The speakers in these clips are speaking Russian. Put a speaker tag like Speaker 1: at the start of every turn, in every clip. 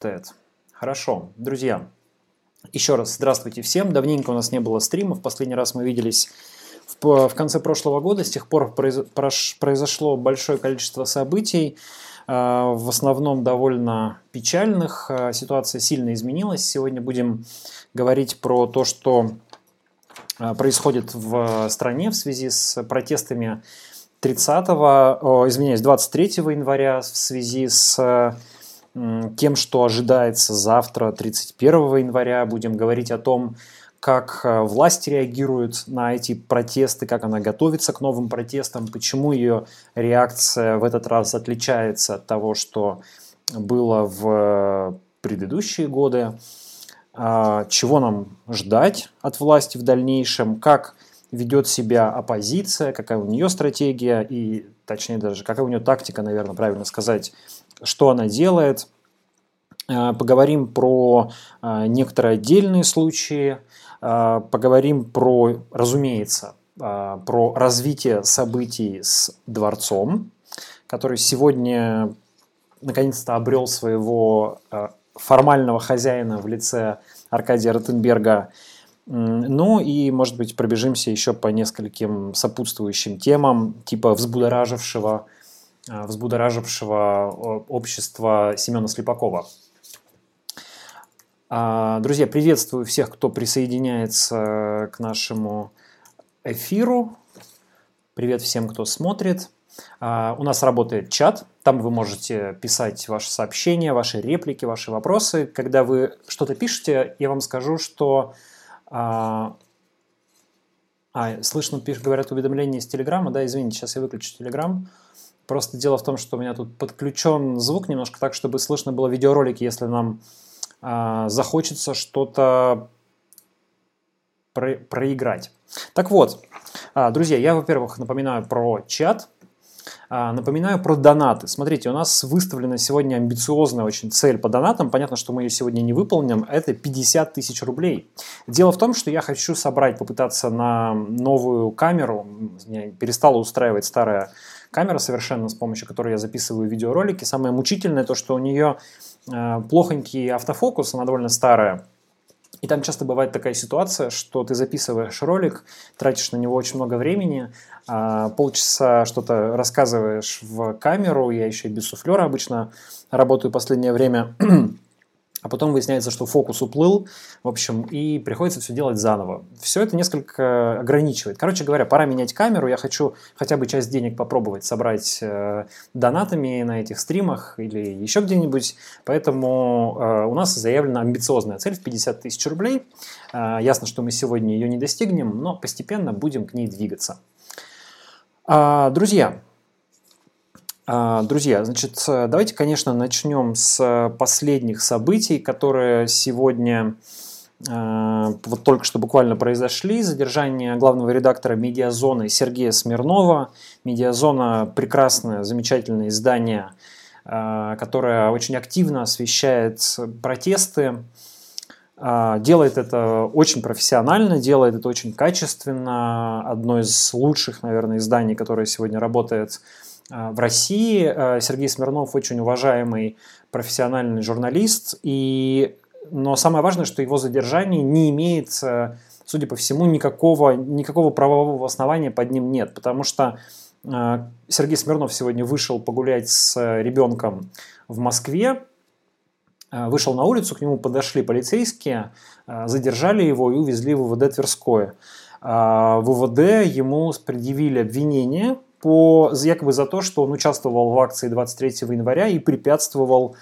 Speaker 1: Тед. Хорошо, друзья, еще раз здравствуйте всем. Давненько у нас не было стримов. Последний раз мы виделись в, в конце прошлого года. С тех пор произ, произошло большое количество событий, э, в основном довольно печальных. Э, ситуация сильно изменилась. Сегодня будем говорить про то, что э, происходит в стране в связи с протестами 30, о, извиняюсь, 23 января в связи с тем, что ожидается завтра, 31 января. Будем говорить о том, как э, власти реагируют на эти протесты, как она готовится к новым протестам, почему ее реакция в этот раз отличается от того, что было в предыдущие годы, а, чего нам ждать от власти в дальнейшем, как ведет себя оппозиция, какая у нее стратегия? И, точнее даже, какая у нее тактика, наверное, правильно сказать, что она делает. Э, поговорим про э, некоторые отдельные случаи, э, поговорим про, разумеется, про развитие событий с дворцом, который сегодня наконец-то обрел своего формального хозяина в лице Аркадия Ротенберга. Ну и, может быть, пробежимся еще по нескольким сопутствующим темам, типа взбудоражившего взбудоражившего общества Семена Слепакова. А, друзья, приветствую всех, кто присоединяется к нашему эфиру. Привет всем, кто смотрит. А, у нас работает чат, там вы можете писать ваши сообщения, ваши реплики, ваши вопросы. Когда вы что-то пишете, я вам скажу, что... А, а слышно, пишут, говорят уведомления из Телеграма, да, извините, сейчас я выключу Телеграм. Просто дело в том, что у меня тут подключен звук немножко так, чтобы слышно было видеоролики, если нам э, захочется что-то про проиграть. Так вот, э, друзья, я, во-первых, напоминаю про чат, э, напоминаю про донаты. Смотрите, у нас выставлена сегодня амбициозная очень цель по донатам. Понятно, что мы ее сегодня не выполним. Это 50 тысяч рублей. Дело в том, что я хочу собрать, попытаться на новую камеру. Меня перестала устраивать старая камера совершенно, с помощью которой я записываю видеоролики. Самое мучительное то, что у нее э, плохонький автофокус, она довольно старая. И там часто бывает такая ситуация, что ты записываешь ролик, тратишь на него очень много времени, а полчаса что-то рассказываешь в камеру, я еще и без суфлера обычно работаю последнее время, а потом выясняется, что фокус уплыл, в общем, и приходится все делать заново. Все это несколько ограничивает. Короче говоря, пора менять камеру, я хочу хотя бы часть денег попробовать собрать э, донатами на этих стримах или еще где-нибудь, поэтому э, у нас заявлена амбициозная цель в 50 тысяч рублей. Э, ясно, что мы сегодня ее не достигнем, но постепенно будем к ней двигаться. Э, друзья, а, друзья, значит, э, давайте, конечно, начнем с последних событий, которые сегодня э, вот только что буквально произошли. Задержание главного редактора «Медиазоны» Сергея Смирнова. «Медиазона» – прекрасное, замечательное издание, э, которое очень активно освещает протесты, делает это очень профессионально, делает это очень качественно. Одно из лучших, наверное, изданий, которое сегодня работает в России. Э, Сергей Смирнов очень уважаемый профессиональный журналист, и... но самое важное, что его задержание не имеет, э, судя по всему, никакого, никакого правового основания под ним нет, потому что э, Сергей Смирнов сегодня вышел погулять с ребенком в Москве, вышел на улицу, к нему подошли полицейские, задержали его и увезли в ВВД Тверское. В ВВД ему предъявили обвинение по, якобы за то, что он участвовал в акции 23 января и препятствовал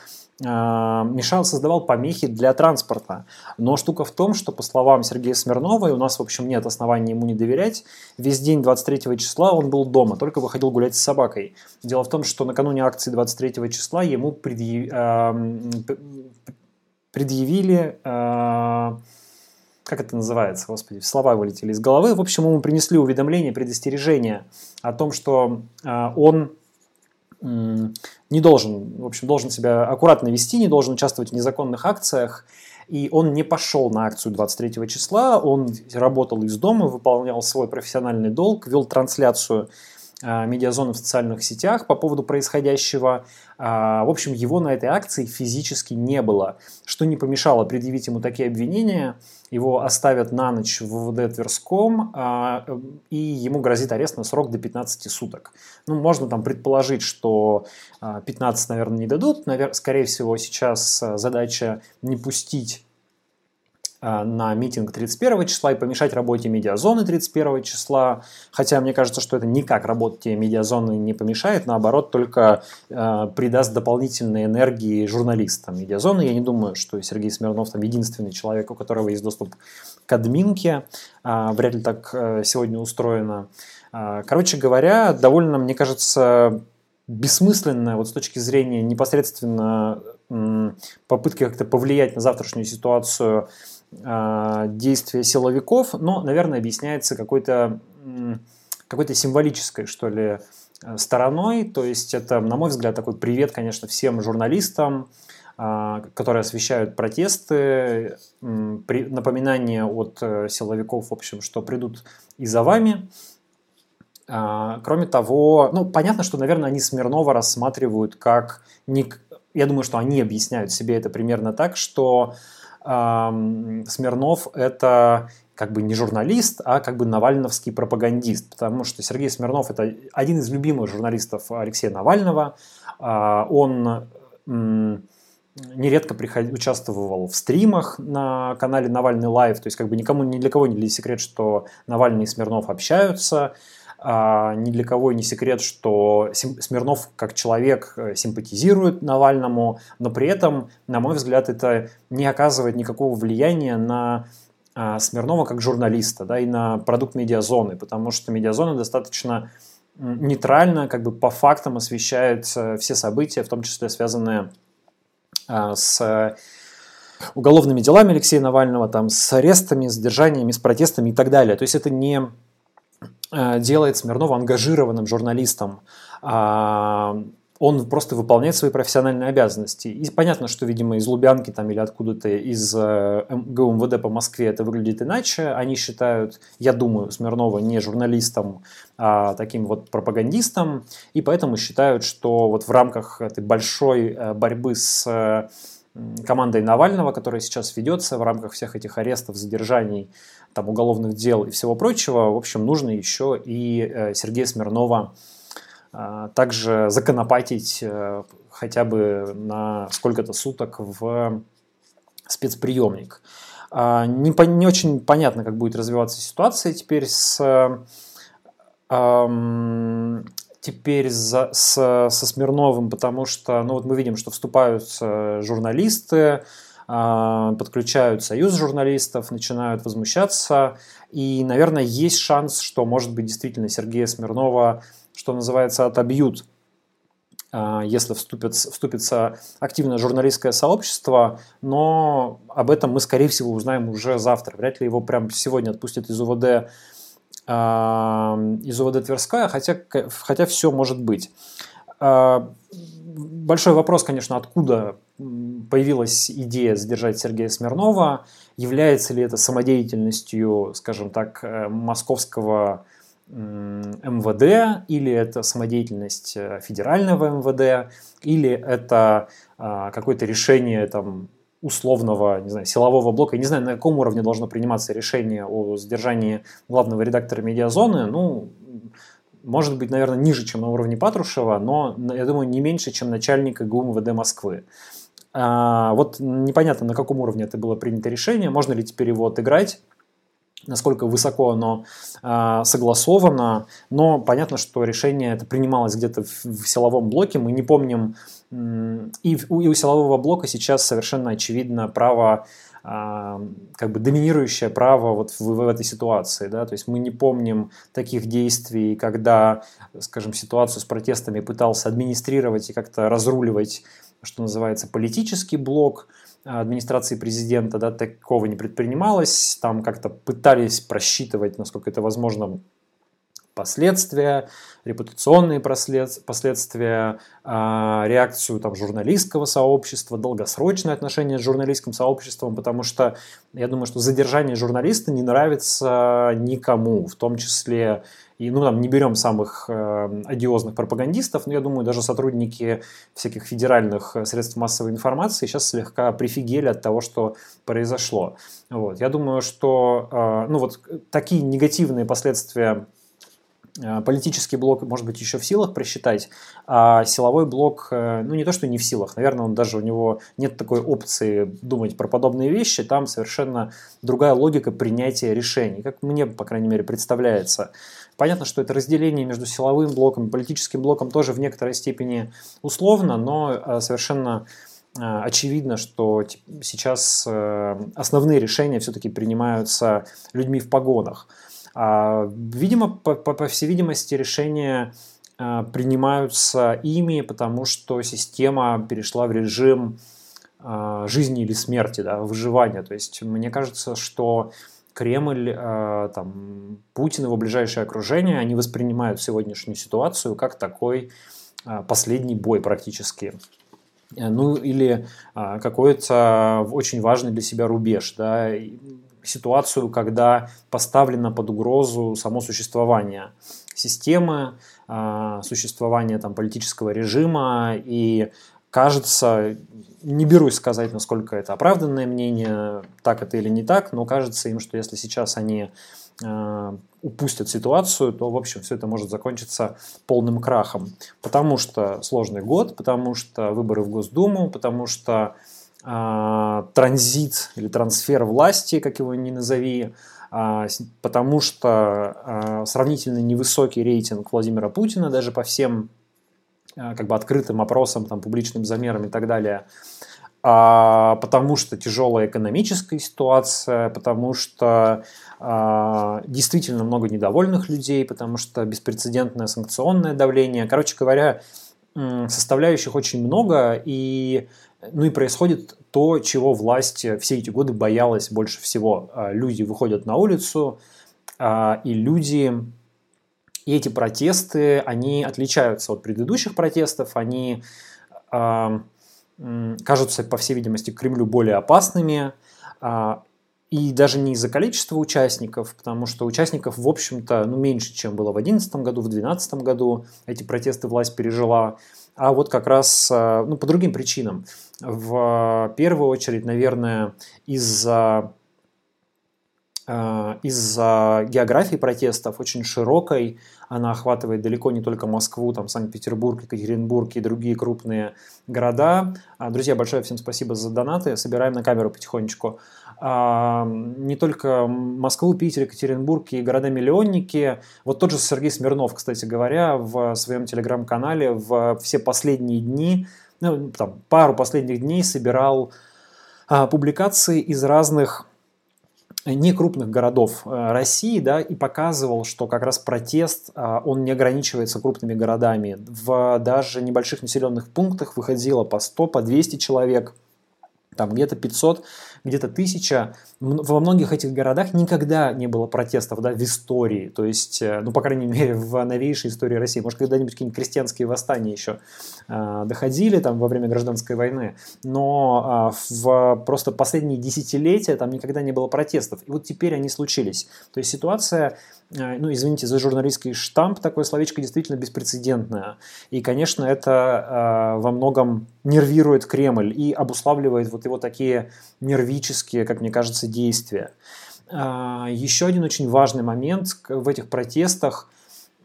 Speaker 1: а, мешал, создавал помехи для транспорта. Но штука в том, что по словам Сергея Смирнова, и у нас, в общем, нет оснований ему не доверять, весь день 23 числа он был дома, только выходил гулять с собакой. Дело в том, что накануне акции 23 числа ему предъяв... предъявили как это называется, господи, слова вылетели из головы. В общем, ему принесли уведомление, предостережение о том, что э, он не должен, в общем, должен себя аккуратно вести, не должен участвовать в незаконных акциях. И он не пошел на акцию 23 числа, он работал из дома, выполнял свой профессиональный долг, вел трансляцию а, медиазоны в социальных сетях по поводу происходящего. А, в общем, его на этой акции физически не было, что не помешало предъявить ему такие обвинения. Его оставят на ночь в ВВД Тверском, а, и ему грозит арест на срок до 15 суток. Ну, можно там предположить, что 15, наверное, не дадут. Скорее всего, сейчас задача не пустить Э, на митинг 31 числа и помешать работе медиазоны 31 числа. Хотя мне кажется, что это никак работе медиазоны не помешает, наоборот, только э, придаст дополнительной энергии журналистам медиазоны. Я не думаю, что Сергей Смирнов там единственный человек, у которого есть доступ к админке. Э, вряд ли так э, сегодня устроено. Э, короче говоря, довольно, мне кажется, бессмысленная вот с точки зрения непосредственно попытки как-то повлиять на завтрашнюю ситуацию действия силовиков, но, наверное, объясняется какой-то какой-то символической, что ли, э, стороной. То есть это, на мой взгляд, такой привет, конечно, всем журналистам, а, которые освещают протесты, напоминание от э, силовиков, в общем, что придут и за вами. А, кроме того, ну, понятно, что, наверное, они Смирнова рассматривают как... Я думаю, что они объясняют себе это примерно так, что Смирнов – это как бы не журналист, а как бы навальновский пропагандист, потому что Сергей Смирнов – это один из любимых журналистов Алексея Навального. А, он нередко приход... участвовал в стримах на канале Навальный Лайв, то есть как бы никому, ни для кого не секрет, что Навальный и Смирнов общаются. А, ни для кого не секрет, что Смирнов как человек э, симпатизирует Навальному, но при этом, на мой взгляд, это не оказывает никакого влияния на а, Смирнова как журналиста да, и на продукт медиазоны, потому что медиазона достаточно нейтрально, как бы по фактам освещает все события, в том числе связанные а, с уголовными делами Алексея Навального, там, с арестами, с задержаниями, с протестами и так далее. То есть это не делает Смирнова ангажированным журналистом. А, он просто выполняет свои профессиональные обязанности. И понятно, что, видимо, из Лубянки там, или откуда-то из э, ГУМВД по Москве это выглядит иначе. Они считают, я думаю, Смирнова не журналистом, а таким вот пропагандистом. И поэтому считают, что вот в рамках этой большой э, борьбы с командой Навального, которая сейчас ведется в рамках всех этих арестов, задержаний, там, уголовных дел и всего прочего, в общем, нужно еще и э, Сергея Смирнова э, также законопатить э, хотя бы на сколько-то суток в спецприемник. А, не, по, не очень понятно, как будет развиваться ситуация теперь с теперь за, с, со Смирновым, потому что ну вот мы видим, что вступают журналисты, а, подключают союз журналистов, начинают возмущаться. И, наверное, есть шанс, что, может быть, действительно Сергея Смирнова, что называется, отобьют а, если вступит, вступится активное журналистское сообщество, но об этом мы, скорее всего, узнаем уже завтра. Вряд ли его прямо сегодня отпустят из УВД, а, из УВД Тверская, хотя, хотя все может быть. Большой вопрос, конечно, откуда появилась идея задержать Сергея Смирнова. Является ли это самодеятельностью, скажем так, э, московского МВД, или это самодеятельность э, федерального МВД, или это а, какое-то решение там, условного, не знаю, силового блока. Я не знаю, на каком уровне должно приниматься решение о задержании главного редактора «Медиазоны». Ну, может быть, наверное, ниже, чем на уровне Патрушева, но, я думаю, не меньше, чем начальника ГУ МВД Москвы. А, вот непонятно, на каком уровне это было принято решение, можно ли теперь его отыграть, насколько высоко оно а, согласовано, но понятно, что решение это принималось где-то в, в силовом блоке, мы не помним, и и у силового блока сейчас совершенно очевидно право как бы доминирующее право вот в, в этой ситуации, да, то есть мы не помним таких действий, когда, скажем, ситуацию с протестами пытался администрировать и как-то разруливать что называется, политический блок администрации президента, да, такого не предпринималось, там как-то пытались просчитывать, насколько это возможно, последствия, репутационные последствия, а, реакцию там, журналистского сообщества, долгосрочное отношение с журналистским сообществом, потому что я думаю, что задержание журналиста не нравится никому, в том числе И, ну, там, не берем самых э, одиозных пропагандистов, но я думаю, даже сотрудники всяких федеральных средств массовой информации сейчас слегка прифигели от того, что произошло. Вот. Я думаю, что, э, ну, вот такие негативные последствия политический блок, может быть, еще в силах просчитать, а силовой блок, э, ну не то, что не в силах, наверное, он даже у него нет такой опции думать про подобные вещи, там совершенно другая логика принятия решений, как мне, по крайней мере, представляется. Понятно, что это разделение между силовым блоком и политическим блоком тоже в некоторой степени условно, но э, совершенно очевидно, что сейчас основные решения все-таки принимаются людьми в погонах. А, видимо, по, по, всей видимости, решения а, принимаются ими, потому что система перешла в режим а, жизни или смерти, да, выживания. То есть мне кажется, что Кремль, там, Путин его ближайшее окружение, они воспринимают сегодняшнюю ситуацию как такой последний бой практически. Ну или какой-то очень важный для себя рубеж. Да ситуацию, когда поставлено под угрозу само существование системы, а, существование там, политического режима, и кажется, не берусь сказать, насколько это оправданное мнение, так это или не так, но кажется им, что если сейчас они э, упустят ситуацию, то, в общем, все это может закончиться полным крахом. Потому что сложный год, потому что выборы в Госдуму, потому что а, транзит или трансфер власти, как его ни назови, а, потому что а, сравнительно невысокий рейтинг Владимира Путина даже по всем как бы открытым опросам, там, публичным замерам и так далее, а, потому что тяжелая экономическая ситуация, потому что действительно много недовольных людей, потому что беспрецедентное санкционное давление. Короче говоря, составляющих очень много, и ну и происходит то, чего власть все эти годы боялась больше всего. А, люди выходят на улицу, а, и люди, и эти протесты, они отличаются от предыдущих протестов, они а, кажутся, по всей видимости, Кремлю более опасными, и даже не из-за количества участников, потому что участников, в общем-то, ну, меньше, чем было в 2011 году, в 2012 году эти протесты власть пережила, а вот как раз ну, по другим причинам. В первую очередь, наверное, из-за э, из-за географии протестов очень широкой, она охватывает далеко не только Москву, там Санкт-Петербург, Екатеринбург и другие крупные города. А, друзья, большое всем спасибо за донаты, собираем на камеру потихонечку. А, не только Москву, Питер, Екатеринбург и города-миллионники. Вот тот же Сергей Смирнов, кстати говоря, в своем телеграм-канале в все последние дни ну, там, пару последних дней собирал а, публикации из разных некрупных городов э, России, да, и показывал, что как раз протест, а, он не ограничивается крупными городами. В даже небольших населенных пунктах выходило по 100, по 200 человек – там где-то 500, где-то 1000. Во многих этих городах никогда не было протестов да, в истории, то есть, э, ну, по крайней мере, в новейшей истории России. Может, когда-нибудь какие-нибудь крестьянские восстания еще э, доходили там во время гражданской войны, но э, в просто последние десятилетия там никогда не было протестов. И вот теперь они случились. То есть ситуация Э, ну, извините за журналистский штамп, такое словечко действительно беспрецедентное. И, конечно, это э, во многом нервирует Кремль и обуславливает вот его такие нервические, как мне кажется, действия. Э, еще один очень важный момент в этих протестах –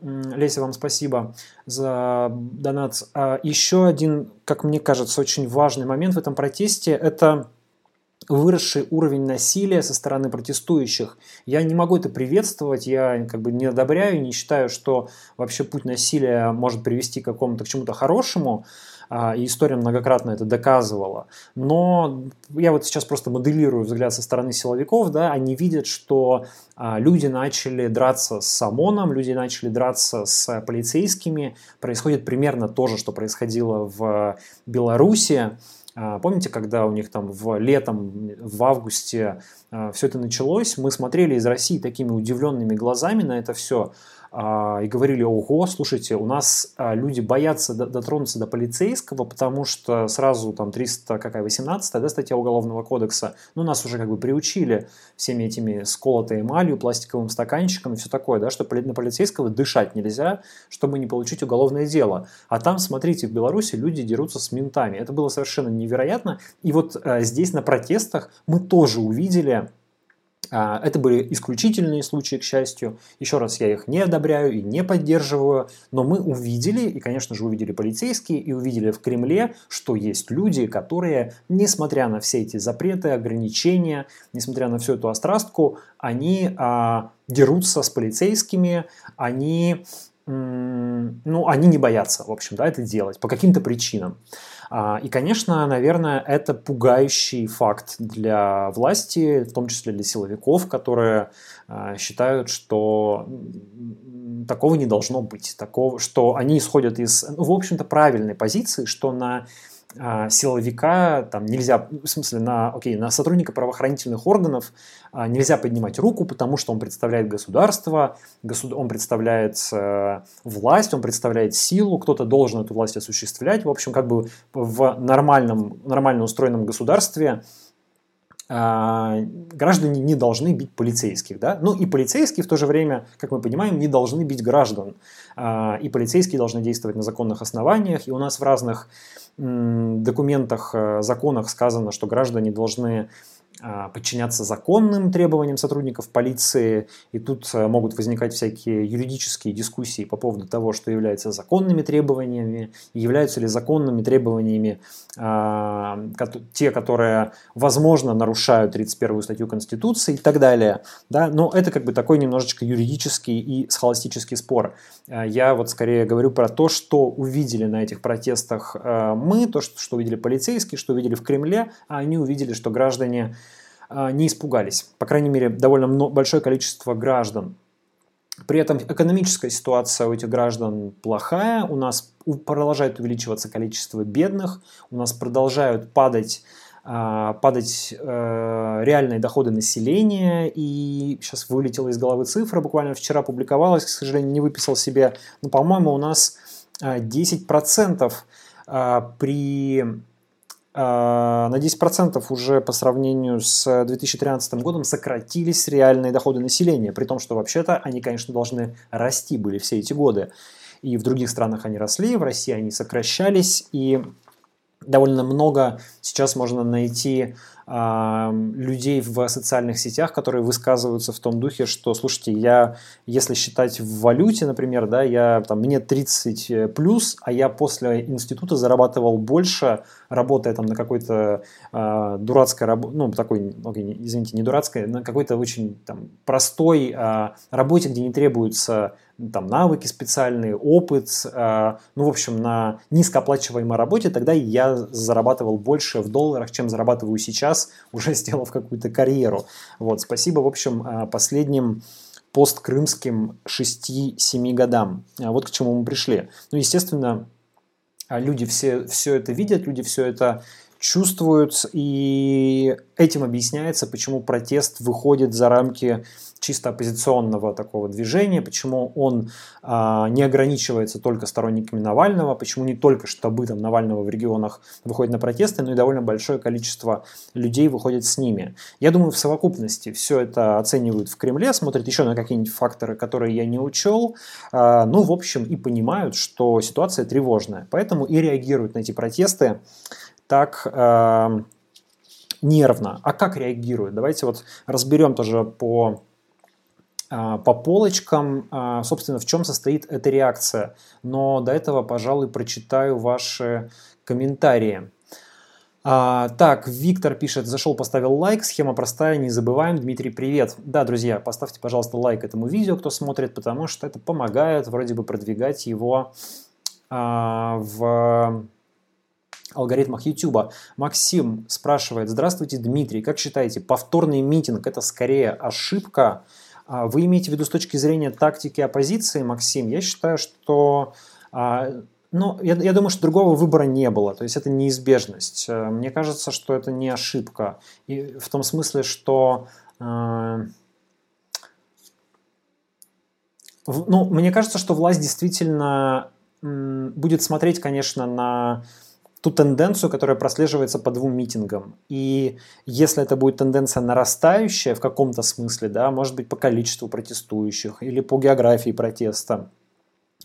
Speaker 1: Леся, вам спасибо за донат. Э, еще один, как мне кажется, очень важный момент в этом протесте – это выросший уровень насилия со стороны протестующих. Я не могу это приветствовать, я как бы не одобряю, не считаю, что вообще путь насилия может привести к какому-то к чему-то хорошему. А, и история многократно это доказывала. Но я вот сейчас просто моделирую взгляд со стороны силовиков, да, они видят, что а, люди начали драться с ОМОНом, люди начали драться с полицейскими. Происходит примерно то же, что происходило в Беларуси. А, помните, когда у них там в летом, в августе все это началось, мы смотрели из России такими удивленными глазами на это все. А, и говорили, ого, слушайте, у нас а, люди боятся дотронуться до полицейского, потому что сразу там 300, какая, 18 да, статья Уголовного кодекса, ну, нас уже как бы приучили всеми этими сколотой эмалью, пластиковым стаканчиком и все такое, да, что на полицейского дышать нельзя, чтобы не получить уголовное дело. А там, смотрите, в Беларуси люди дерутся с ментами. Это было совершенно невероятно. И вот а, здесь на протестах мы тоже увидели это были исключительные случаи, к счастью. Еще раз, я их не одобряю и не поддерживаю, но мы увидели, и, конечно же, увидели полицейские, и увидели в Кремле, что есть люди, которые, несмотря на все эти запреты, ограничения, несмотря на всю эту острастку, они а, дерутся с полицейскими, они, ну, они не боятся, в общем, да, это делать по каким-то причинам. А, и, конечно, наверное, это пугающий факт для власти, в том числе для силовиков, которые а, считают, что такого не должно быть, такого, что они исходят из, ну, в общем-то, правильной позиции, что на силовика там нельзя, в смысле на, окей, на сотрудника правоохранительных органов а, нельзя поднимать руку, потому что он представляет государство, государ, он представляет э, власть, он представляет силу, кто-то должен эту власть осуществлять. В общем, как бы в нормальном, нормально устроенном государстве а, граждане не должны бить полицейских. Да? Ну и полицейские в то же время, как мы понимаем, не должны бить граждан. А, и полицейские должны действовать на законных основаниях. И у нас в разных документах, э, законах сказано, что граждане должны подчиняться законным требованиям сотрудников полиции, и тут э, могут возникать всякие юридические дискуссии по поводу того, что является законными требованиями, являются ли законными требованиями а, те, которые, возможно, нарушают 31 статью Конституции и так далее. Да? Но это как бы такой немножечко юридический и схоластический спор. А, я вот скорее говорю про то, что увидели на этих протестах мы, то, что увидели полицейские, что увидели в Кремле, а они увидели, что граждане а, не испугались. По крайней мере, довольно большое количество граждан. При этом экономическая ситуация у этих граждан плохая, у нас продолжает увеличиваться количество бедных, у нас продолжают падать а, падать э, реальные доходы населения, и сейчас вылетела из головы цифра, буквально вчера публиковалась, к сожалению, не выписал себе, но, по-моему, у нас 10% а, при а, на 10% уже по сравнению с 2013 годом сократились реальные доходы населения, при том, что вообще-то они, конечно, должны расти были все эти годы. И в других странах они росли, в России они сокращались, и довольно много сейчас можно найти людей в социальных сетях, которые высказываются в том духе, что, слушайте, я, если считать в валюте, например, да, я, там, мне 30 плюс, а я после института зарабатывал больше, работая там на какой-то э, дурацкой работе, ну, такой, окей, извините, не дурацкой, на какой-то очень там, простой э, работе, где не требуется там навыки специальные, опыт, э, ну, в общем, на низкооплачиваемой работе, тогда я зарабатывал больше в долларах, чем зарабатываю сейчас, уже сделав какую-то карьеру. Вот, спасибо, в общем, э, последним посткрымским 6-7 годам. А вот к чему мы пришли. Ну, естественно, люди все, все это видят, люди все это чувствуют, и этим объясняется, почему протест выходит за рамки чисто оппозиционного такого движения, почему он а, не ограничивается только сторонниками Навального, почему не только штабы там, Навального в регионах выходят на протесты, но и довольно большое количество людей выходит с ними. Я думаю, в совокупности все это оценивают в Кремле, смотрят еще на какие-нибудь факторы, которые я не учел, а, ну, в общем, и понимают, что ситуация тревожная. Поэтому и реагируют на эти протесты так э, нервно. А как реагируют? Давайте вот разберем тоже по, э, по полочкам, э, собственно, в чем состоит эта реакция. Но до этого, пожалуй, прочитаю ваши комментарии. А, так, Виктор пишет, зашел, поставил лайк, схема простая, не забываем. Дмитрий, привет. Да, друзья, поставьте, пожалуйста, лайк этому видео, кто смотрит, потому что это помогает вроде бы продвигать его а, в алгоритмах YouTube. Максим спрашивает, здравствуйте, Дмитрий, как считаете, повторный митинг это скорее ошибка? А вы имеете в виду с точки зрения тактики оппозиции, Максим? Я считаю, что а, ну, я, я думаю, что другого выбора не было, то есть это неизбежность. Э, мне кажется, что это не ошибка. И в том смысле, что э, ну, мне кажется, что власть действительно будет смотреть, конечно, на ту тенденцию, которая прослеживается по двум митингам. И если это будет тенденция нарастающая в каком-то смысле, да, может быть, по количеству протестующих или по географии протеста,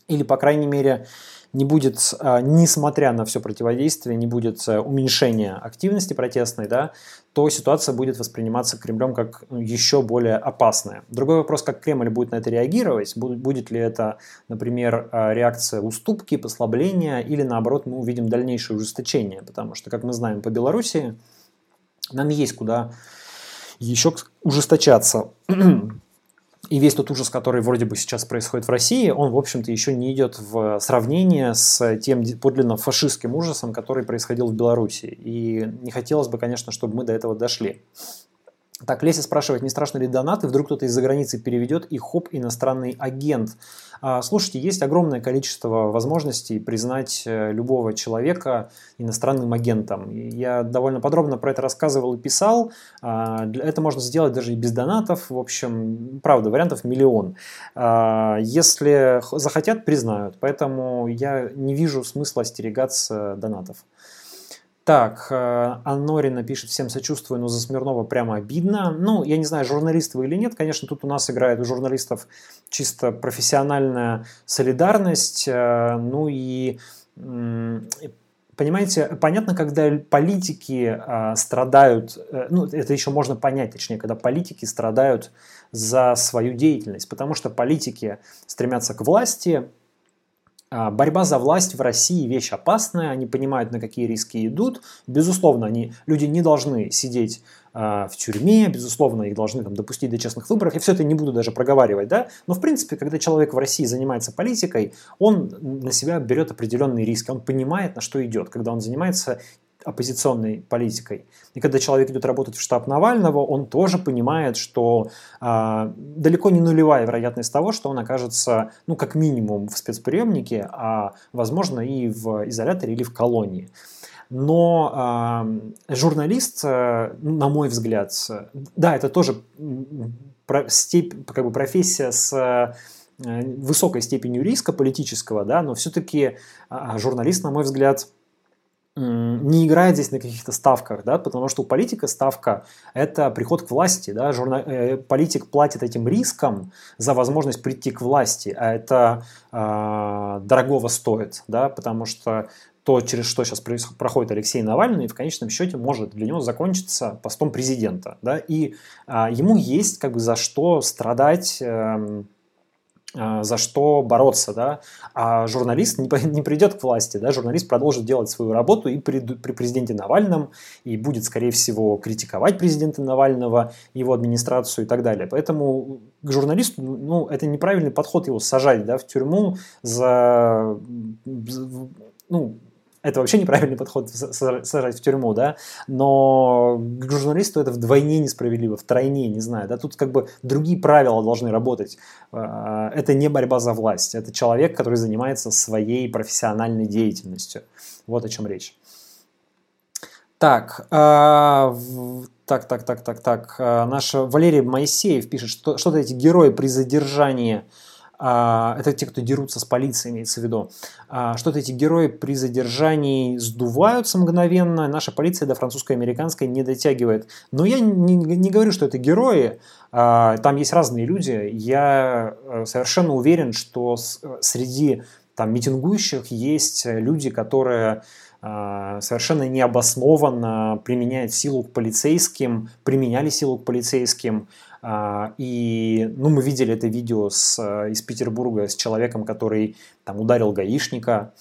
Speaker 1: или, по крайней мере, не будет, а, несмотря на все противодействие, не будет э, уменьшения активности протестной, да, то ситуация будет восприниматься Кремлем как ну, еще более опасная. Другой вопрос, как Кремль будет на это реагировать, будет ли это, например, а, реакция уступки, послабления, или наоборот мы увидим дальнейшее ужесточение, потому что, как мы знаем по Беларуси, нам есть куда еще ужесточаться. И весь тот ужас, который вроде бы сейчас происходит в России, он, в общем-то, еще не идет в сравнение с тем подлинно фашистским ужасом, который происходил в Беларуси. И не хотелось бы, конечно, чтобы мы до этого дошли. Так, Леся спрашивает, не страшно ли донаты, вдруг кто-то из-за границы переведет и хоп, иностранный агент. А, слушайте, есть огромное количество возможностей признать э, любого человека иностранным агентом. Я довольно подробно про это рассказывал и писал. А, это можно сделать даже и без донатов. В общем, правда, вариантов миллион. А, если захотят, признают. Поэтому я не вижу смысла остерегаться донатов. Так, э, Анорина пишет, всем сочувствую, но за Смирнова прямо обидно. Ну, я не знаю, журналист вы или нет, конечно, тут у нас играет у журналистов чисто профессиональная солидарность, э, ну и Понимаете, понятно, когда политики э, страдают, ну, это еще можно понять, точнее, когда политики страдают за свою деятельность, потому что политики стремятся к власти, борьба за власть в России вещь опасная, они понимают, на какие риски идут. Безусловно, они, люди не должны сидеть э, в тюрьме, безусловно, их должны там, допустить до честных выборов. Я все это не буду даже проговаривать, да. Но, в принципе, когда человек в России занимается политикой, он на себя берет определенные риски, он понимает, на что идет, когда он занимается оппозиционной политикой. И когда человек идет работать в штаб Навального, он тоже понимает, что э, далеко не нулевая вероятность того, что он окажется, ну, как минимум в спецприемнике, а, возможно, и в изоляторе или в колонии. Но э, журналист, э, на мой взгляд, да, это тоже про, степь, как бы профессия с э, высокой степенью риска политического, да, но все-таки э, журналист, на мой взгляд, не играет здесь на каких-то ставках, да, потому что у политика ставка – это приход к власти, да, журна... Э, политик платит этим риском за возможность прийти к власти, а это э, дорогого стоит, да, потому что то, через что сейчас проходит Алексей Навальный, в конечном счете может для него закончиться постом президента, да, и э, ему есть как бы за что страдать э, за что бороться, да, а журналист не, не придет к власти, да, журналист продолжит делать свою работу и при, при президенте Навальном, и будет, скорее всего, критиковать президента Навального, его администрацию и так далее. Поэтому к журналисту, ну, это неправильный подход его сажать, да, в тюрьму за, ну, это вообще неправильный подход сажать в тюрьму, да, но к журналисту это вдвойне несправедливо, втройне, не знаю, да, тут как бы другие правила должны работать. А, это не борьба за власть, это человек, который занимается своей профессиональной деятельностью. Вот о чем речь. Так, э, так, так, так, так, так. Э, наш Валерий Моисеев пишет, что что-то эти герои при задержании а, это те, кто дерутся с полицией, имеется в виду, а, что-то эти герои при задержании сдуваются мгновенно, наша полиция до французской и американской не дотягивает. Но я не, не говорю, что это герои, а, там есть разные люди, я э, совершенно уверен, что среди там, митингующих есть люди, которые совершенно необоснованно применяют силу к полицейским, применяли силу к полицейским, а, и ну, мы видели это видео с, э, из Петербурга с человеком, который там ударил гаишника,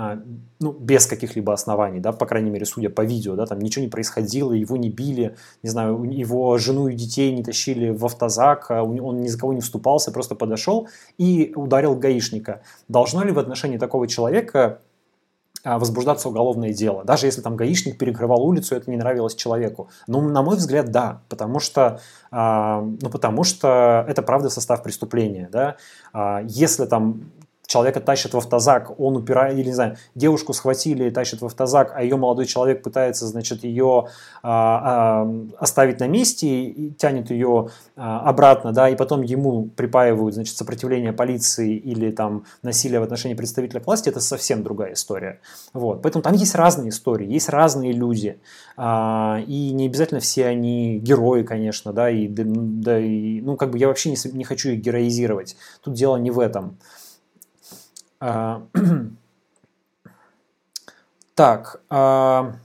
Speaker 1: а, ну, без каких-либо оснований, да, по крайней мере, судя по видео, да, там ничего не происходило, его не били, не знаю, его жену и детей не тащили в автозак, а он ни за кого не вступался, просто подошел и ударил гаишника. Должно ли в отношении такого человека а, возбуждаться уголовное дело. Даже если там гаишник перекрывал улицу, это не нравилось человеку. Ну, на мой взгляд, да, потому что, а, ну, потому что это правда состав преступления. Да? А, если там человека тащат в автозак, он упирает, или не знаю, девушку схватили и тащат в автозак, а ее молодой человек пытается, значит, ее а, а, оставить на месте и тянет ее а, обратно, да, и потом ему припаивают, значит, сопротивление полиции или там насилие в отношении представителя власти, это совсем другая история. Вот. Поэтому там есть разные истории, есть разные люди, а, и не обязательно все они герои, конечно, да, и, да, и ну, как бы я вообще не, не хочу их героизировать. Тут дело не в этом. А, так, а,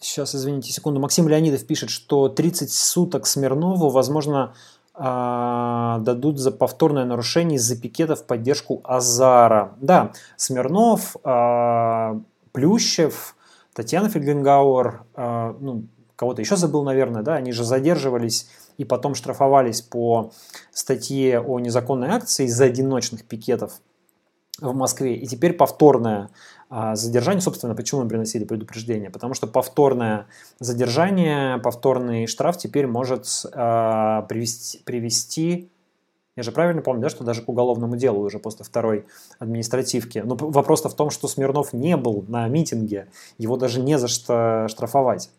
Speaker 1: сейчас, извините, секунду. Максим Леонидов пишет, что 30 суток Смирнову, возможно, а, дадут за повторное нарушение из-за пикета в поддержку Азара. Да, Смирнов, Плющев, Татьяна Фельгенгауэр, ну, кого-то еще забыл, наверное, да, они же задерживались и потом штрафовались по статье о незаконной акции из-за одиночных пикетов в Москве. И теперь повторное а, задержание, собственно, почему мы приносили предупреждение? Потому что повторное задержание, повторный штраф теперь может а, привести, привести я же правильно помню, да, что даже к уголовному делу уже после второй административки. Но вопрос-то в том, что Смирнов не был на митинге, его даже не за что штрафовать.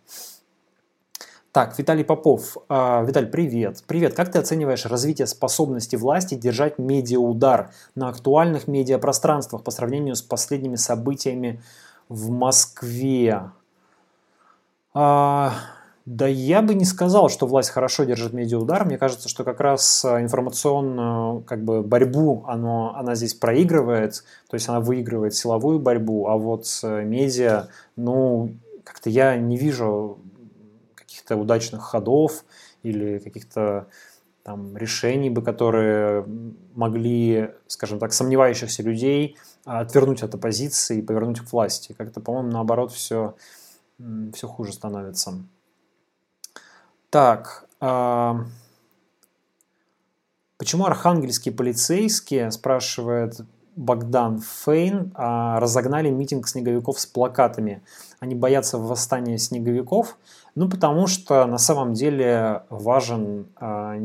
Speaker 1: Так, Виталий Попов. А, Виталий, привет. Привет. Как ты оцениваешь развитие способности власти держать медиаудар на актуальных медиапространствах по сравнению с последними событиями в Москве? А, да я бы не сказал, что власть хорошо держит медиаудар. Мне кажется, что как раз информационную как бы, борьбу оно, она здесь проигрывает, то есть она выигрывает силовую борьбу, а вот медиа, ну, как-то я не вижу каких-то удачных ходов или каких-то там, решений бы, которые могли, скажем так, сомневающихся людей отвернуть от оппозиции и повернуть к власти. Как-то, по-моему, наоборот, все, все хуже становится. Так, а... почему архангельские полицейские, спрашивает Богдан Фейн, а, разогнали митинг снеговиков с плакатами? Они боятся восстания снеговиков. Ну, потому что на самом деле важен, а,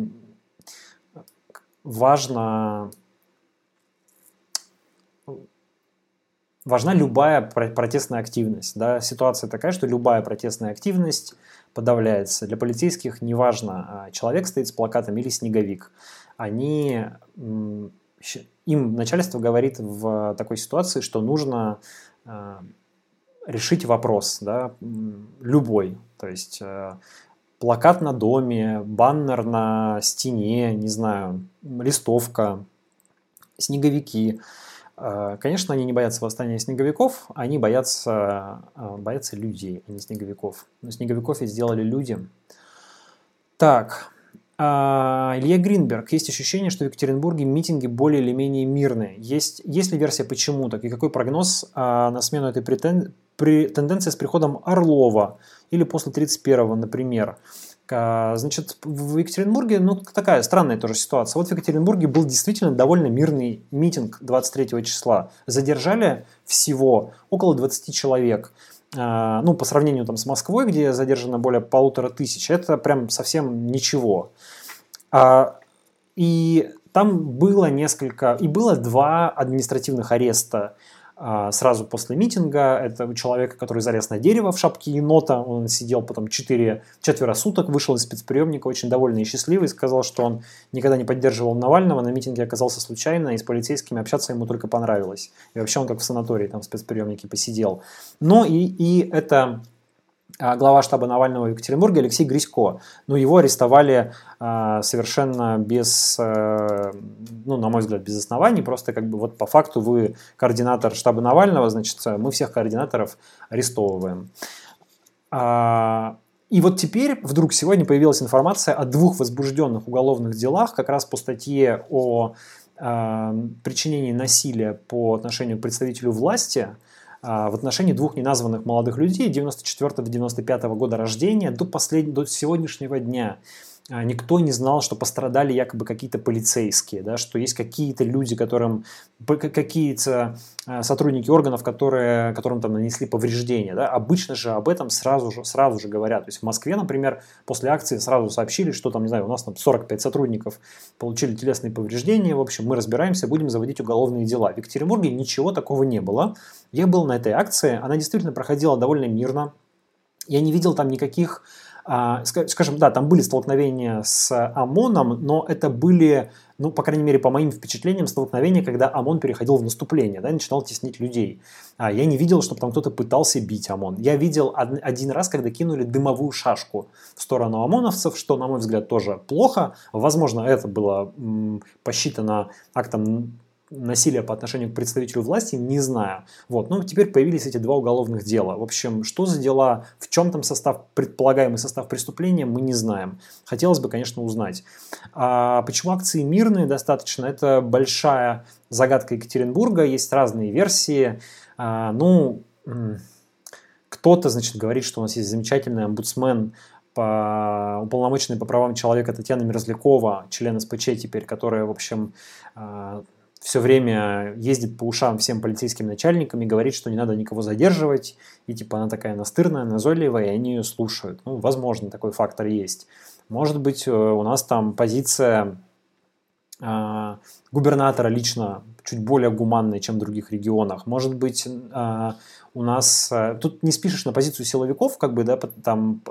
Speaker 1: важно, важна любая протестная активность. Да? Ситуация такая, что любая протестная активность подавляется. Для полицейских неважно, а, человек стоит с плакатом или снеговик. Они, им начальство говорит в такой ситуации, что нужно а, решить вопрос, да, любой. То есть э, плакат на доме, баннер на стене, не знаю, листовка, снеговики. Э, конечно, они не боятся восстания снеговиков, они боятся, э, боятся людей, а не снеговиков. Но снеговиков ведь сделали люди. Так, Илья Гринберг. Есть ощущение, что в Екатеринбурге митинги более или менее мирные. Есть, есть ли версия почему так? И какой прогноз а, на смену этой претен... при... тенденции с приходом Орлова или после 31-го, например? А, значит, в Екатеринбурге, ну, такая странная тоже ситуация. Вот в Екатеринбурге был действительно довольно мирный митинг 23 числа. Задержали всего около 20 человек. А, ну, по сравнению там, с Москвой, где задержано более полутора тысяч, это прям совсем ничего. А, и там было несколько, и было два административных ареста сразу после митинга. Это у человека, который залез на дерево в шапке енота. Он сидел потом 4, четверо суток, вышел из спецприемника, очень довольный и счастливый. Сказал, что он никогда не поддерживал Навального, на митинге оказался случайно, и с полицейскими общаться ему только понравилось. И вообще он как в санатории там в спецприемнике посидел. Но и, и это а, глава штаба Навального в Екатеринбурге Алексей Грисько. Но его арестовали а, совершенно без, а, ну, на мой взгляд, без оснований. Просто как бы вот по факту вы координатор штаба Навального, значит, мы всех координаторов арестовываем. А, и вот теперь вдруг сегодня появилась информация о двух возбужденных уголовных делах как раз по статье о а, причинении насилия по отношению к представителю власти – а, в отношении двух неназванных молодых людей 94-95 года рождения до, послед... до сегодняшнего дня. А, никто не знал, что пострадали якобы какие-то полицейские, да, что есть какие-то люди, которым, какие-то а, сотрудники органов, которые, которым там нанесли повреждения. Да. Обычно же об этом сразу же, сразу же говорят. То есть в Москве, например, после акции сразу сообщили, что там, не знаю, у нас там 45 сотрудников получили телесные повреждения, в общем, мы разбираемся, будем заводить уголовные дела. В Екатеринбурге ничего такого не было. Я был на этой акции, она действительно проходила довольно мирно. Я не видел там никаких скажем, да, там были столкновения с ОМОНом, но это были, ну, по крайней мере, по моим впечатлениям, столкновения, когда ОМОН переходил в наступление, да, начинал теснить людей. А я не видел, чтобы там кто-то пытался бить ОМОН. Я видел один раз, когда кинули дымовую шашку в сторону ОМОНовцев, что, на мой взгляд, тоже плохо. Возможно, это было посчитано актом насилия по отношению к представителю власти, не знаю. Вот. Но теперь появились эти два уголовных дела. В общем, что за дела, в чем там состав, предполагаемый состав преступления, мы не знаем. Хотелось бы, конечно, узнать. А почему акции мирные достаточно? Это большая загадка Екатеринбурга, есть разные версии. А, ну, кто-то, значит, говорит, что у нас есть замечательный омбудсмен по, уполномоченный по правам человека Татьяна Мерзлякова, член СПЧ теперь, которая, в общем, а, все время ездит по ушам всем полицейским начальникам и говорит, что не надо никого задерживать, и типа она такая настырная, назойливая, и они ее слушают. Ну, возможно, такой фактор есть. Может быть, э, у нас там позиция э, губернатора лично чуть более гуманная, чем в других регионах. Может быть, э, у нас... Э, тут не спишешь на позицию силовиков, как бы, да, там...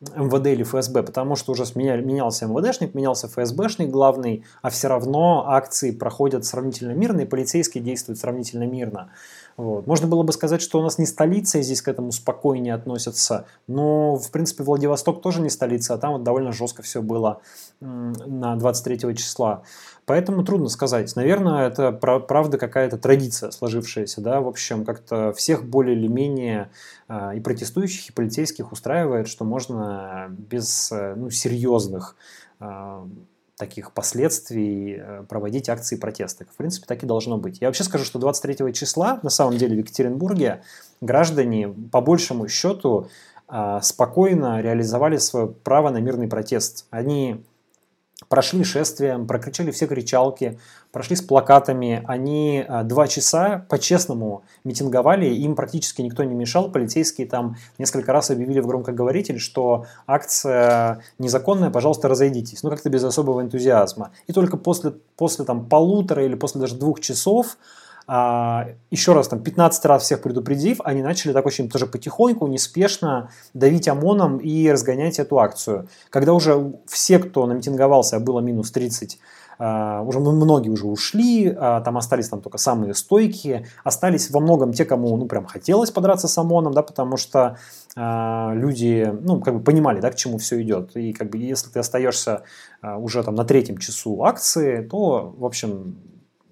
Speaker 1: МВД или ФСБ, потому что уже менялся МВДшник, менялся ФСБшник главный, а все равно акции проходят сравнительно мирно, и полицейские действуют сравнительно мирно. Вот. Можно было бы сказать, что у нас не столица, и здесь к этому спокойнее относятся, но, в принципе, Владивосток тоже не столица, а там вот довольно жестко все было на 23 числа. Поэтому трудно сказать. Наверное, это правда какая-то традиция сложившаяся. Да? В общем, как-то всех более или менее а, и протестующих, и полицейских устраивает, что можно без э, ну, серьезных а, таких последствий э, проводить акции протеста. В принципе, так и должно быть. Я вообще скажу, что 23 числа, на самом деле, в Екатеринбурге граждане, по большему счету, спокойно реализовали свое право на мирный протест. Они прошли шествием, прокричали все кричалки, прошли с плакатами. Они а, два часа по-честному митинговали, им практически никто не мешал. Полицейские там несколько раз объявили в громкоговоритель, что акция незаконная, пожалуйста, разойдитесь. Ну, как-то без особого энтузиазма. И только после, после там, полутора или после даже двух часов а, еще раз, там, 15 раз всех предупредив, они начали так очень тоже потихоньку, неспешно давить ОМОНом и разгонять эту акцию. Когда уже все, кто намитинговался, было минус 30, Uh, а, уже многие уже ушли, uh, там остались там только самые стойкие, остались во многом те, кому ну прям хотелось подраться с ОМОНом, да, потому что uh, люди ну как бы понимали, да, к чему все идет, и как бы если ты остаешься уже там на третьем часу акции, то в общем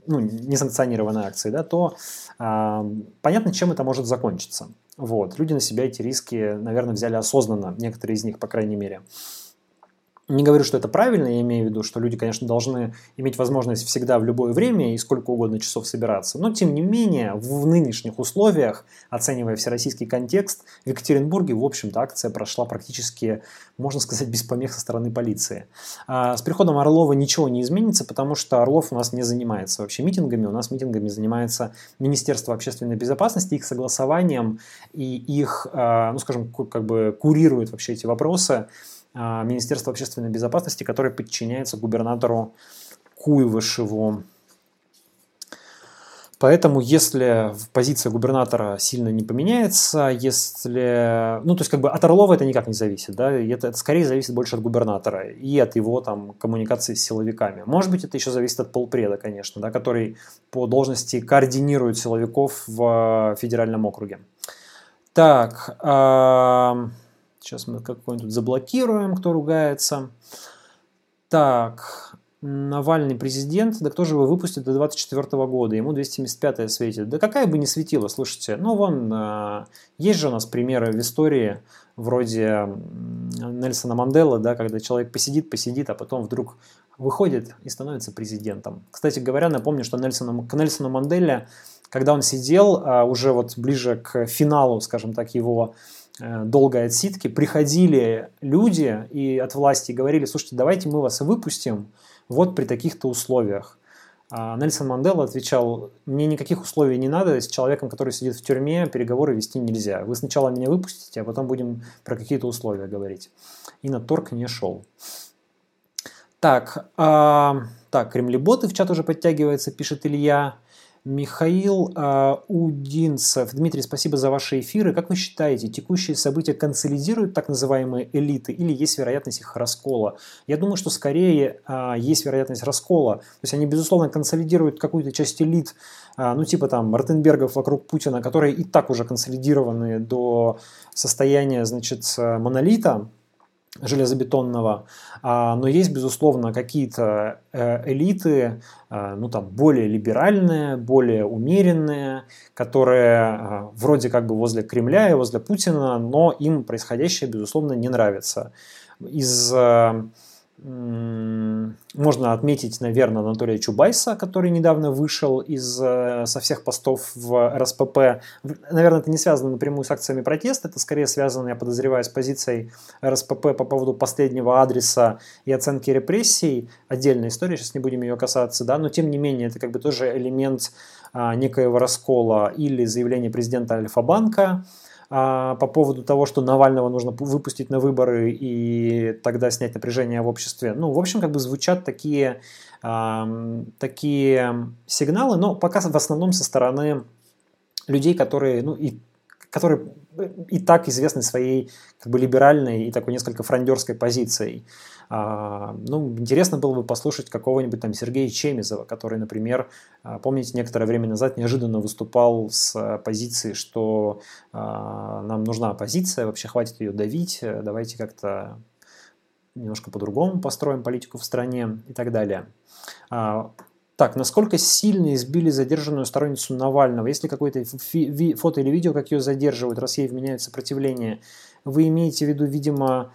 Speaker 1: ну, несанкционированной акции, да, то э, понятно, чем это может закончиться. Вот. Люди на себя эти риски, наверное, взяли осознанно, некоторые из них, по крайней мере. Не говорю, что это правильно, я имею в виду, что люди, конечно, должны иметь возможность всегда в любое время и сколько угодно часов собираться. Но, тем не менее, в нынешних условиях, оценивая всероссийский контекст, в Екатеринбурге, в общем-то, акция прошла практически, можно сказать, без помех со стороны полиции. А с приходом Орлова ничего не изменится, потому что Орлов у нас не занимается вообще митингами, у нас митингами занимается Министерство общественной безопасности, их согласованием и их, а, ну, скажем, как бы курирует вообще эти вопросы. А, Министерства общественной безопасности, которое подчиняется губернатору Куйвышеву. Поэтому, если позиция губернатора сильно не поменяется, если... Ну, то есть, как бы от Орлова это никак не зависит, да, это, это скорее зависит больше от губернатора и от его там коммуникации с силовиками. Может быть, это еще зависит от полпреда, конечно, да, который по должности координирует силовиков в федеральном округе. Так, э Сейчас мы какой-нибудь заблокируем, кто ругается. Так, Навальный президент, да кто же его выпустит до 24 года, ему 275 светит. Да какая бы ни светила, слушайте, ну вон, э, есть же у нас примеры в истории, вроде Нельсона Мандела, да, когда человек посидит, посидит, а потом вдруг выходит и становится президентом. Кстати говоря, напомню, что Нельсону, к Нельсону Манделе, когда он сидел, э, уже вот ближе к финалу, скажем так, его долгой отсидки, приходили люди и от власти говорили, слушайте, давайте мы вас выпустим вот при таких-то условиях. А Нельсон Мандела отвечал, мне никаких условий не надо, с человеком, который сидит в тюрьме, переговоры вести нельзя. Вы сначала меня выпустите, а потом будем про какие-то условия говорить. И на торг не шел. Так, э, так, кремлеботы в чат уже подтягивается, пишет Илья. Михаил э, Удинцев. Дмитрий, спасибо за ваши эфиры. Как вы считаете, текущие события консолидируют так называемые элиты или есть вероятность их раскола? Я думаю, что скорее э, есть вероятность раскола. То есть они, безусловно, консолидируют какую-то часть элит, э, ну типа там Ротенбергов вокруг Путина, которые и так уже консолидированы до состояния, значит, монолита, железобетонного, а, но есть, безусловно, какие-то э, элиты, э, ну там, более либеральные, более умеренные, которые э, вроде как бы возле Кремля и возле Путина, но им происходящее, безусловно, не нравится. Из можно отметить, наверное, Анатолия Чубайса, который недавно вышел из, э, со всех постов в РСПП. Наверное, это не связано напрямую с акциями протеста, это скорее связано, я подозреваю, с позицией РСПП по поводу последнего адреса и оценки репрессий. Отдельная история, сейчас не будем ее касаться, да, но тем не менее это как бы тоже элемент а, некоего раскола или заявление президента Альфа-банка, а, по поводу того, что Навального нужно выпустить на выборы и тогда снять напряжение в обществе. Ну, в общем, как бы звучат такие, такие сигналы, но пока в основном со стороны людей, которые, ну, и, которые и так известны своей как бы либеральной и такой несколько фрондерской позицией. А, ну, интересно было бы послушать какого-нибудь там Сергея Чемизова, который, например, а, помните, некоторое время назад неожиданно выступал с позиции, что а, нам нужна оппозиция, вообще хватит ее давить, давайте как-то немножко по-другому построим политику в стране и так далее. Так, насколько сильно избили задержанную сторонницу Навального? Есть ли какое-то фото или видео, как ее задерживают, Россия вменяет сопротивление? Вы имеете в виду, видимо, а,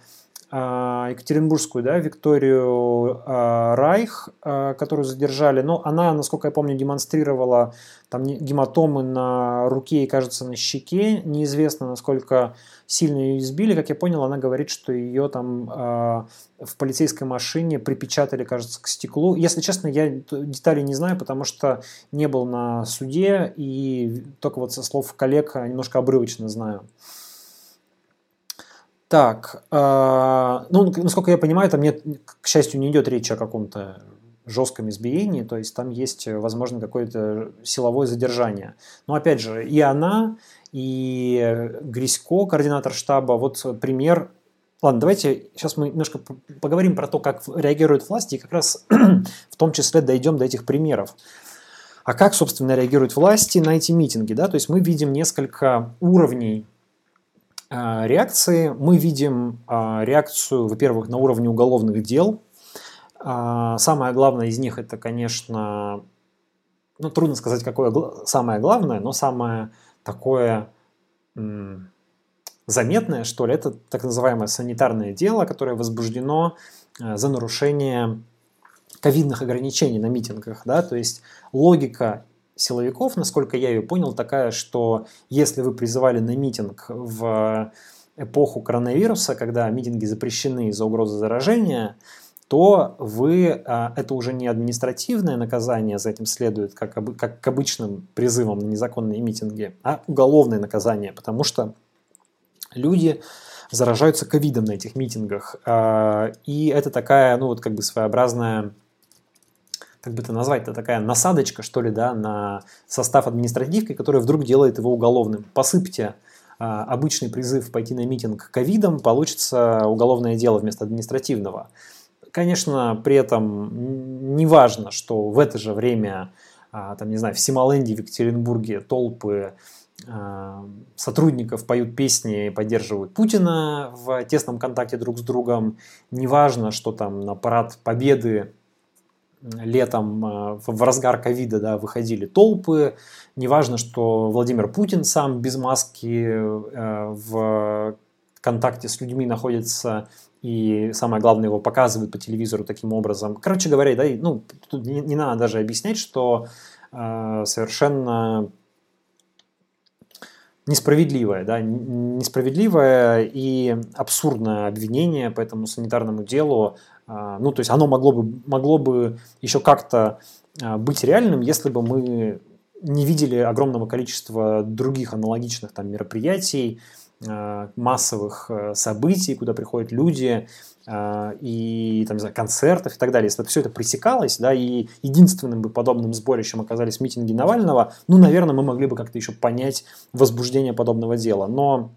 Speaker 1: Екатеринбургскую, да, Викторию а, Райх, а, которую задержали. Но она, насколько я помню, демонстрировала там гематомы на руке и, кажется, на щеке. Неизвестно, насколько сильно ее избили. Как я понял, она говорит, что ее там в полицейской машине припечатали, кажется, к стеклу. Если честно, я деталей не знаю, потому что не был на суде и только вот со слов коллег немножко обрывочно знаю. Так, э, ну, насколько я понимаю, там нет, к счастью, не идет речь о каком-то жестком избиении, то есть там есть, возможно, какое-то силовое задержание. Но опять же, и она, и Грисько, координатор штаба, вот пример Ладно, давайте сейчас мы немножко поговорим про то, как реагируют власти, и как раз в том числе дойдем до этих примеров. А как, собственно, реагируют власти на эти митинги? Да? То есть мы видим несколько уровней реакции. Мы видим а, реакцию, во-первых, на уровне уголовных дел. А, самое главное из них это, конечно, ну, трудно сказать, какое самое главное, но самое такое заметное, что ли, это так называемое санитарное дело, которое возбуждено за нарушение ковидных ограничений на митингах. Да? То есть логика силовиков, насколько я ее понял, такая, что если вы призывали на митинг в эпоху коронавируса, когда митинги запрещены из-за угрозы заражения, то вы, а, это уже не административное наказание за этим следует, как, как к обычным призывам на незаконные митинги, а уголовное наказание, потому что люди заражаются ковидом на этих митингах. А, и это такая, ну вот как бы своеобразная как бы это назвать, это такая насадочка, что ли, да, на состав административки, которая вдруг делает его уголовным. Посыпьте а, обычный призыв пойти на митинг ковидом, получится уголовное дело вместо административного. Конечно, при этом не важно, что в это же время, а, там, не знаю, в Симоленде, в Екатеринбурге толпы а, сотрудников поют песни и поддерживают Путина в тесном контакте друг с другом. Неважно, что там на парад победы летом э, в разгар ковида да, выходили толпы. Неважно, что Владимир Путин сам без маски э, в контакте с людьми находится и самое главное его показывают по телевизору таким образом. Короче говоря, да, ну, тут не, не надо даже объяснять, что э, совершенно несправедливое, да, несправедливое и абсурдное обвинение по этому санитарному делу. А, ну, то есть оно могло бы, могло бы еще как-то а, быть реальным, если бы мы не видели огромного количества других аналогичных там мероприятий, а, массовых э, событий, куда приходят люди, и там, не знаю, концертов и так далее. Если все это пресекалось, да, и единственным бы подобным сборищем оказались митинги Навального, ну, наверное, мы могли бы как-то еще понять возбуждение подобного дела. Но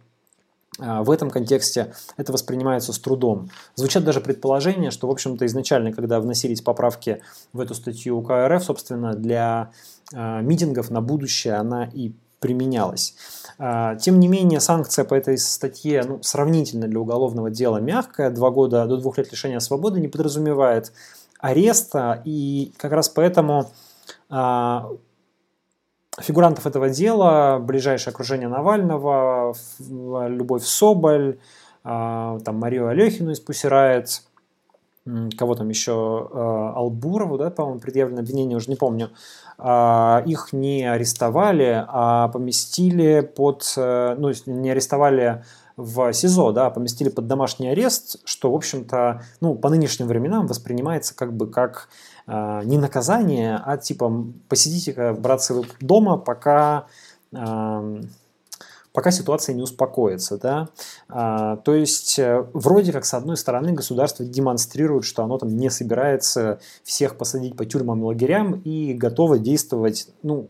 Speaker 1: в этом контексте это воспринимается с трудом. Звучат даже предположения, что, в общем-то, изначально, когда вносились поправки в эту статью УК РФ, собственно, для э, митингов на будущее она и применялась. Э, тем не менее, санкция по этой статье ну, сравнительно для уголовного дела мягкая. Два года до двух лет лишения свободы не подразумевает ареста, и как раз поэтому фигурантов этого дела, ближайшее окружение Навального, Любовь Соболь, а, там Марию Алехину из Пусирает, кого там еще, а, Албурову, да, по-моему, предъявлено обвинение, уже не помню, а, их не арестовали, а поместили под, э, ну, не арестовали в СИЗО, да, поместили под домашний арест, что, в общем-то, ну, по нынешним временам воспринимается как бы как не наказание, а типа посидите-ка, братцы, дома, пока э, пока ситуация не успокоится. Да? А, то есть, э, вроде как, с одной стороны, государство демонстрирует, что оно там не собирается всех посадить по тюрьмам и лагерям и готово действовать ну,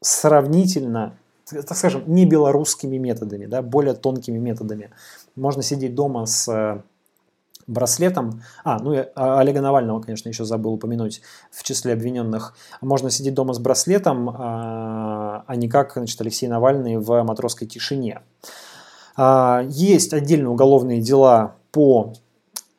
Speaker 1: сравнительно так скажем, не белорусскими методами, да, более тонкими методами. Можно сидеть дома с э, браслетом. А, ну а, Олега Навального, конечно, еще забыл упомянуть в числе обвиненных. Можно сидеть дома с браслетом, а, а не как значит, Алексей Навальный в матросской тишине. А, есть отдельные уголовные дела по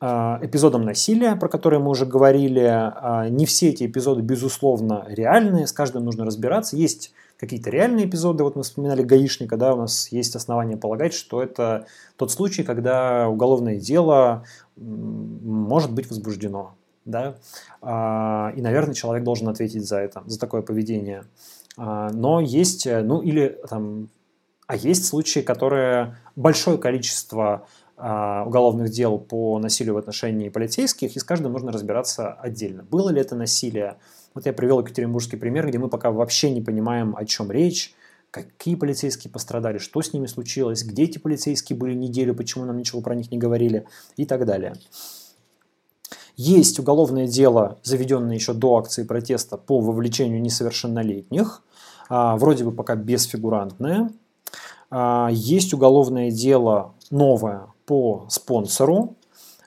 Speaker 1: эпизодам насилия, про которые мы уже говорили. Не все эти эпизоды, безусловно, реальные, с каждым нужно разбираться. Есть какие-то реальные эпизоды, вот мы вспоминали гаишника, да, у нас есть основания полагать, что это тот случай, когда уголовное дело может быть возбуждено, да, а, и, наверное, человек должен ответить за это, за такое поведение. А, но есть, ну или там, а есть случаи, которые большое количество а, уголовных дел по насилию в отношении полицейских, и с каждым нужно разбираться отдельно. Было ли это насилие вот я привел екатеринбургский пример, где мы пока вообще не понимаем, о чем речь, какие полицейские пострадали, что с ними случилось, где эти полицейские были неделю, почему нам ничего про них не говорили и так далее. Есть уголовное дело, заведенное еще до акции протеста по вовлечению несовершеннолетних, а, вроде бы пока бесфигурантное. А, есть уголовное дело новое по спонсору,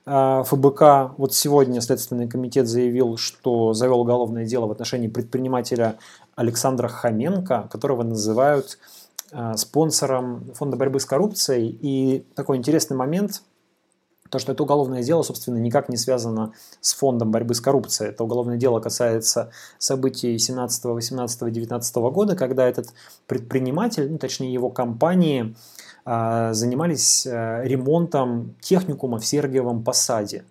Speaker 1: ФБК. Вот сегодня Следственный комитет заявил, что завел уголовное дело в отношении предпринимателя Александра Хоменко, которого называют а, спонсором Фонда борьбы с коррупцией. И такой интересный момент, то, что это уголовное дело, собственно, никак не связано с фондом борьбы с коррупцией. Это уголовное дело касается событий 17, 18, 19 года, когда этот предприниматель, ну, точнее его компании, а, занимались э, ремонтом техникума в Сергиевом Посаде.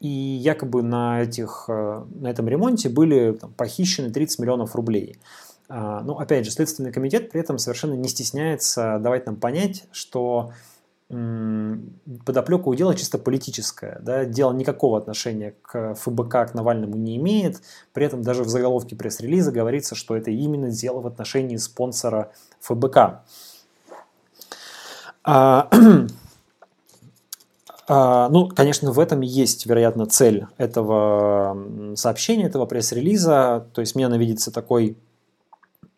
Speaker 1: И якобы на, этих, э, на этом ремонте были там, похищены 30 миллионов рублей. А, ну, опять же, Следственный комитет при этом совершенно не стесняется давать нам понять, что подоплека у дела чисто политическая. Да? Дело никакого отношения к ФБК, к Навальному не имеет. При этом даже в заголовке пресс-релиза говорится, что это именно дело в отношении спонсора ФБК. А, а, ну, конечно, в этом есть, вероятно, цель этого сообщения, этого пресс-релиза. То есть мне она видится такой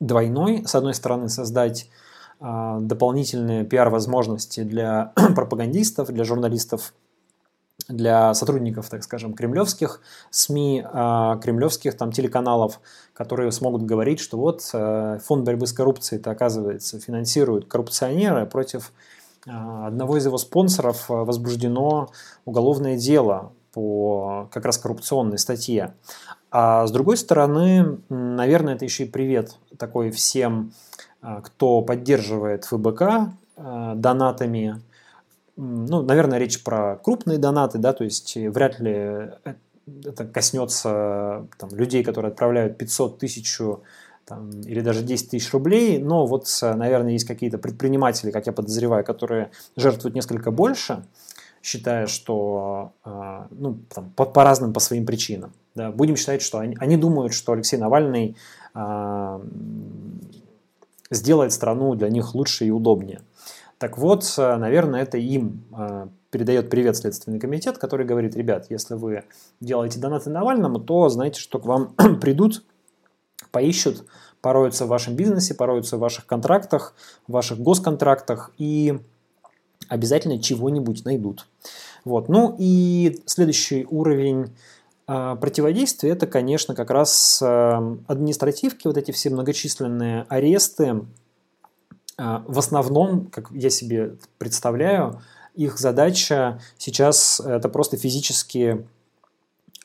Speaker 1: двойной. С одной стороны, создать а, дополнительные пиар-возможности для пропагандистов, для журналистов, для сотрудников, так скажем, кремлевских СМИ, а, кремлевских там телеканалов, которые смогут говорить, что вот э, фонд борьбы с коррупцией, это оказывается, финансирует коррупционеры против одного из его спонсоров а, возбуждено уголовное дело по как раз коррупционной статье. А с другой стороны, наверное, это еще и привет такой всем, а, кто поддерживает ФБК донатами. Ну, наверное, речь про крупные донаты, да, то есть вряд ли это коснется там, людей, которые отправляют 500 тысяч там, или даже 10 тысяч рублей, но вот, наверное, есть какие-то предприниматели, как я подозреваю, которые жертвуют несколько больше, считая, что э, ну, там, по, по разным, по своим причинам. Да, будем считать, что они, они думают, что Алексей Навальный э, сделает страну для них лучше и удобнее. Так вот, наверное, это им э, передает привет Следственный комитет, который говорит, ребят, если вы делаете донаты Навальному, то знаете, что к вам придут, поищут, пороются в вашем бизнесе, пороются в ваших контрактах, в ваших госконтрактах и обязательно чего-нибудь найдут. Вот. Ну и следующий уровень э, противодействия это, конечно, как раз э, административки, вот эти все многочисленные аресты, а, в основном, как я себе представляю, их задача сейчас это просто физически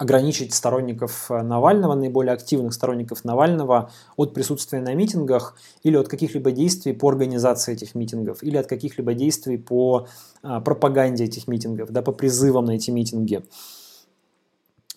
Speaker 1: ограничить сторонников Навального, наиболее активных сторонников Навального от присутствия на митингах или от каких-либо действий по организации этих митингов, или от каких-либо действий по а, пропаганде этих митингов, да, по призывам на эти митинги.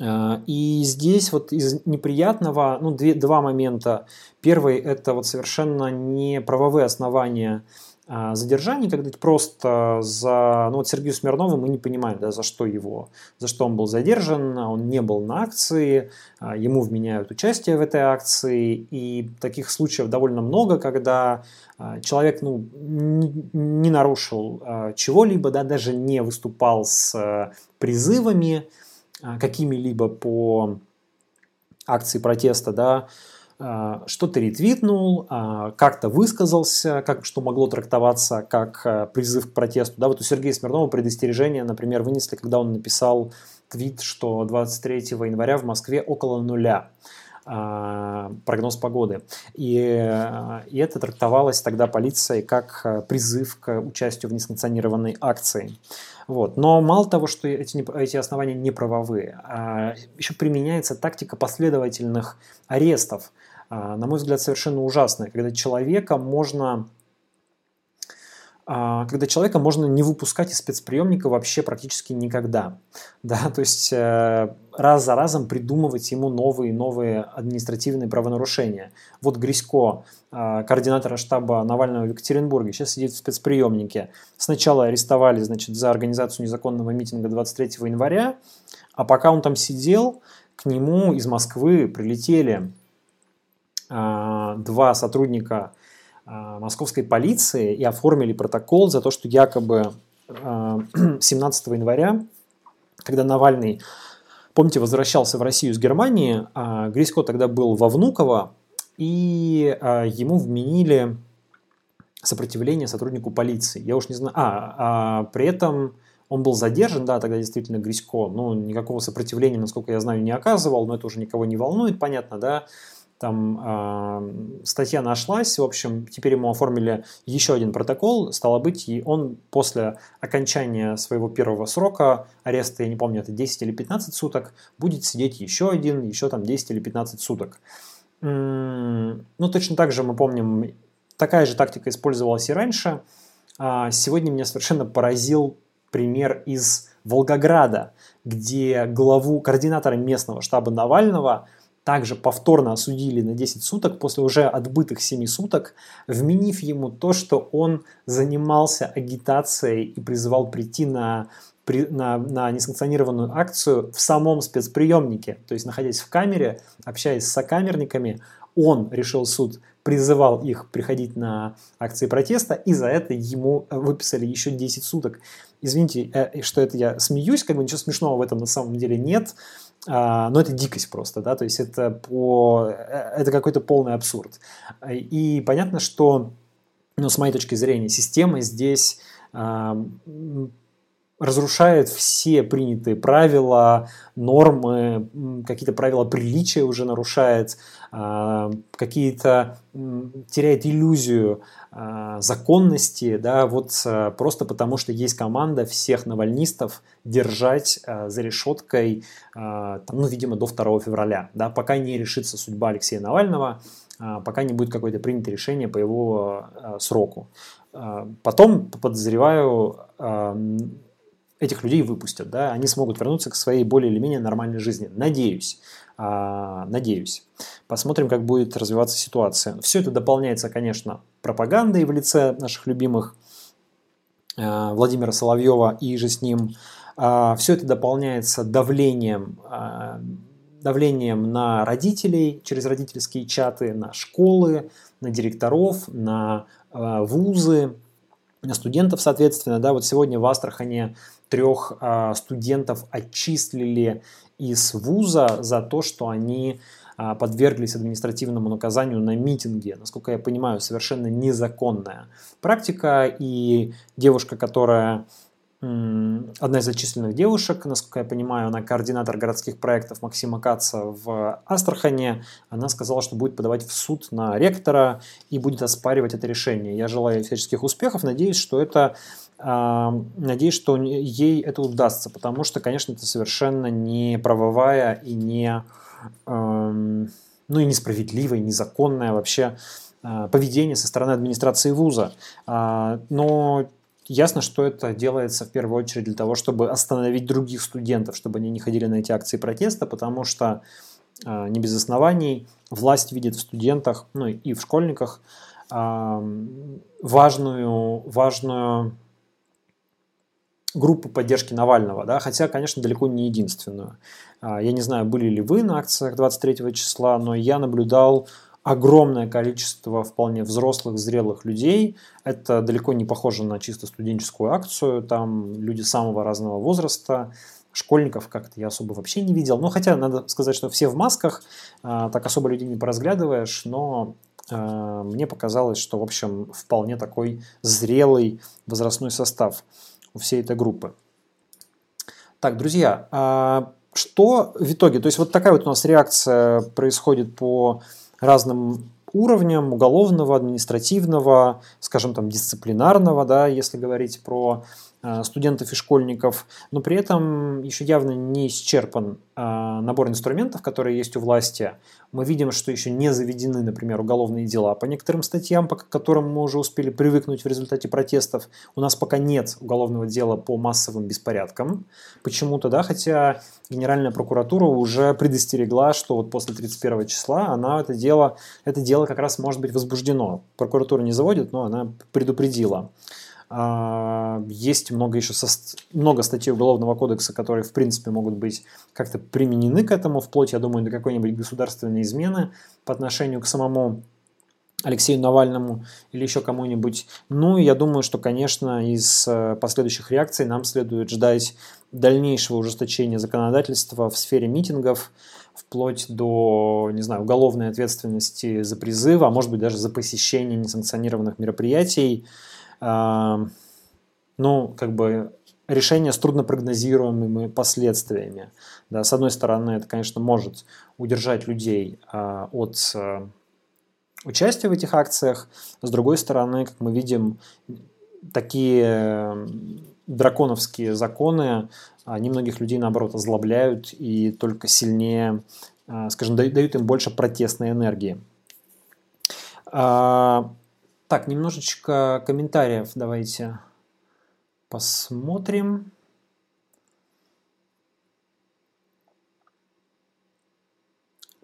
Speaker 1: А, и здесь вот из неприятного, ну, две, два момента. Первый – это вот совершенно не правовые основания а, задержания, когда просто за... Ну, вот Сергею Смирнову мы не понимаем, да, за что его, за что он был задержан, он не был на акции, а, ему вменяют участие в этой акции, и таких случаев довольно много, когда человек ну, не нарушил чего-либо, да, даже не выступал с призывами, а, какими-либо по акции протеста, да, а, что-то ретвитнул, а, как-то высказался, как, что могло трактоваться как призыв к протесту. Да, вот у Сергея Смирнова предостережение, например, вынесли, когда он написал твит, что 23 января в Москве около нуля прогноз погоды. И, и это трактовалось тогда полицией как призыв к участию в несанкционированной акции. Вот. Но мало того, что эти, эти основания не правовые, а еще применяется тактика последовательных арестов, а, на мой взгляд, совершенно ужасная, когда человека можно а, когда человека можно не выпускать из спецприемника вообще практически никогда. Да? То есть э, раз за разом придумывать ему новые и новые административные правонарушения. Вот Грисько, а, координатора штаба Навального в Екатеринбурге, сейчас сидит в спецприемнике. Сначала арестовали значит, за организацию незаконного митинга 23 января, а пока он там сидел, к нему из Москвы прилетели а, два сотрудника а, московской полиции и оформили протокол за то, что якобы 17 а, января, когда Навальный, помните, возвращался в Россию с Германии, а, Грисько тогда был во Внуково, и ему вменили сопротивление сотруднику полиции. Я уж не знаю. А, а при этом он был задержан, да, тогда действительно Грисько, но никакого сопротивления, насколько я знаю, не оказывал, но это уже никого не волнует, понятно, да там э, статья нашлась, в общем, теперь ему оформили еще один протокол, стало быть, и он после окончания своего первого срока ареста, я не помню, это 10 или 15 суток, будет сидеть еще один, еще там 10 или 15 суток. Ну, точно так же мы помним, такая же тактика использовалась и раньше. А сегодня меня совершенно поразил пример из Волгограда, где главу, координатора местного штаба Навального – также повторно осудили на 10 суток после уже отбытых 7 суток, вменив ему то, что он занимался агитацией и призывал прийти на, на, на несанкционированную акцию в самом спецприемнике. То есть, находясь в камере, общаясь с сокамерниками, он, решил суд, призывал их приходить на акции протеста, и за это ему выписали еще 10 суток. Извините, э, что это я смеюсь, как бы ничего смешного в этом на самом деле нет. А, но это дикость просто, да, то есть это, по, э, это какой-то полный абсурд. И понятно, что, ну, с моей точки зрения, система здесь а, разрушает все принятые правила, нормы, какие-то правила приличия уже нарушает, а, какие-то теряет иллюзию а, законности, да, вот а, просто потому что есть команда всех навальнистов держать за решеткой, ну, видимо, до 2 февраля, да, пока не решится судьба Алексея Навального, пока не будет какое-то принято решение по его сроку. Потом, подозреваю, этих людей выпустят, да, они смогут вернуться к своей более или менее нормальной жизни. Надеюсь. А, надеюсь. Посмотрим, как будет развиваться ситуация. Все это дополняется, конечно, пропагандой в лице наших любимых а, Владимира Соловьева и же с ним. А, все это дополняется давлением, а, давлением на родителей через родительские чаты, на школы, на директоров, на а, вузы, студентов, соответственно. Да, вот сегодня в Астрахане трех а, студентов отчислили из вуза за то, что они а, подверглись административному наказанию на митинге. Насколько я понимаю, совершенно незаконная практика. И девушка, которая одна из зачисленных девушек, насколько я понимаю, она координатор городских проектов Максима Каца в Астрахане. Она сказала, что будет подавать в суд на ректора и будет оспаривать это решение. Я желаю всяческих успехов, надеюсь, что это Надеюсь, что ей это удастся, потому что, конечно, это совершенно не правовая и не, ну и несправедливая, и незаконное вообще а, поведение со стороны администрации вуза. А, но ясно, что это делается в первую очередь для того, чтобы остановить других студентов, чтобы они не ходили на эти акции протеста, потому что а, не без оснований власть видит в студентах, ну и в школьниках важную, важную группу поддержки Навального, да, хотя, конечно, далеко не единственную. А, я не знаю, были ли вы на акциях 23 числа, но я наблюдал огромное количество вполне взрослых, зрелых людей. Это далеко не похоже на чисто студенческую акцию. Там люди самого разного возраста, школьников как-то я особо вообще не видел. Ну, хотя надо сказать, что все в масках, а, так особо людей не поразглядываешь, но а, мне показалось, что, в общем, вполне такой зрелый возрастной состав у всей этой группы. Так, друзья, а что в итоге? То есть вот такая вот у нас реакция происходит по разным уровням уголовного, административного, скажем там, дисциплинарного, да, если говорить про студентов и школьников, но при этом еще явно не исчерпан э, набор инструментов, которые есть у власти. Мы видим, что еще не заведены, например, уголовные дела по некоторым статьям, по которым мы уже успели привыкнуть в результате протестов. У нас пока нет уголовного дела по массовым беспорядкам почему-то, да, хотя Генеральная прокуратура уже предостерегла, что вот после 31 числа она это дело, это дело как раз может быть возбуждено. Прокуратура не заводит, но она предупредила. А, есть много еще со, много статей Уголовного кодекса, которые, в принципе, могут быть как-то применены к этому, вплоть, я думаю, до какой-нибудь государственной измены по отношению к самому Алексею Навальному или еще кому-нибудь. Ну, я думаю, что, конечно, из э, последующих реакций нам следует ждать дальнейшего ужесточения законодательства в сфере митингов, вплоть до, не знаю, уголовной ответственности за призыв, а может быть даже за посещение несанкционированных мероприятий ну, как бы решение с труднопрогнозируемыми последствиями. Да, с одной стороны, это, конечно, может удержать людей а, от а, участия в этих акциях. С другой стороны, как мы видим, такие драконовские законы, они многих людей, наоборот, озлобляют и только сильнее, а, скажем, дают им больше протестной энергии. А, так, немножечко комментариев давайте посмотрим.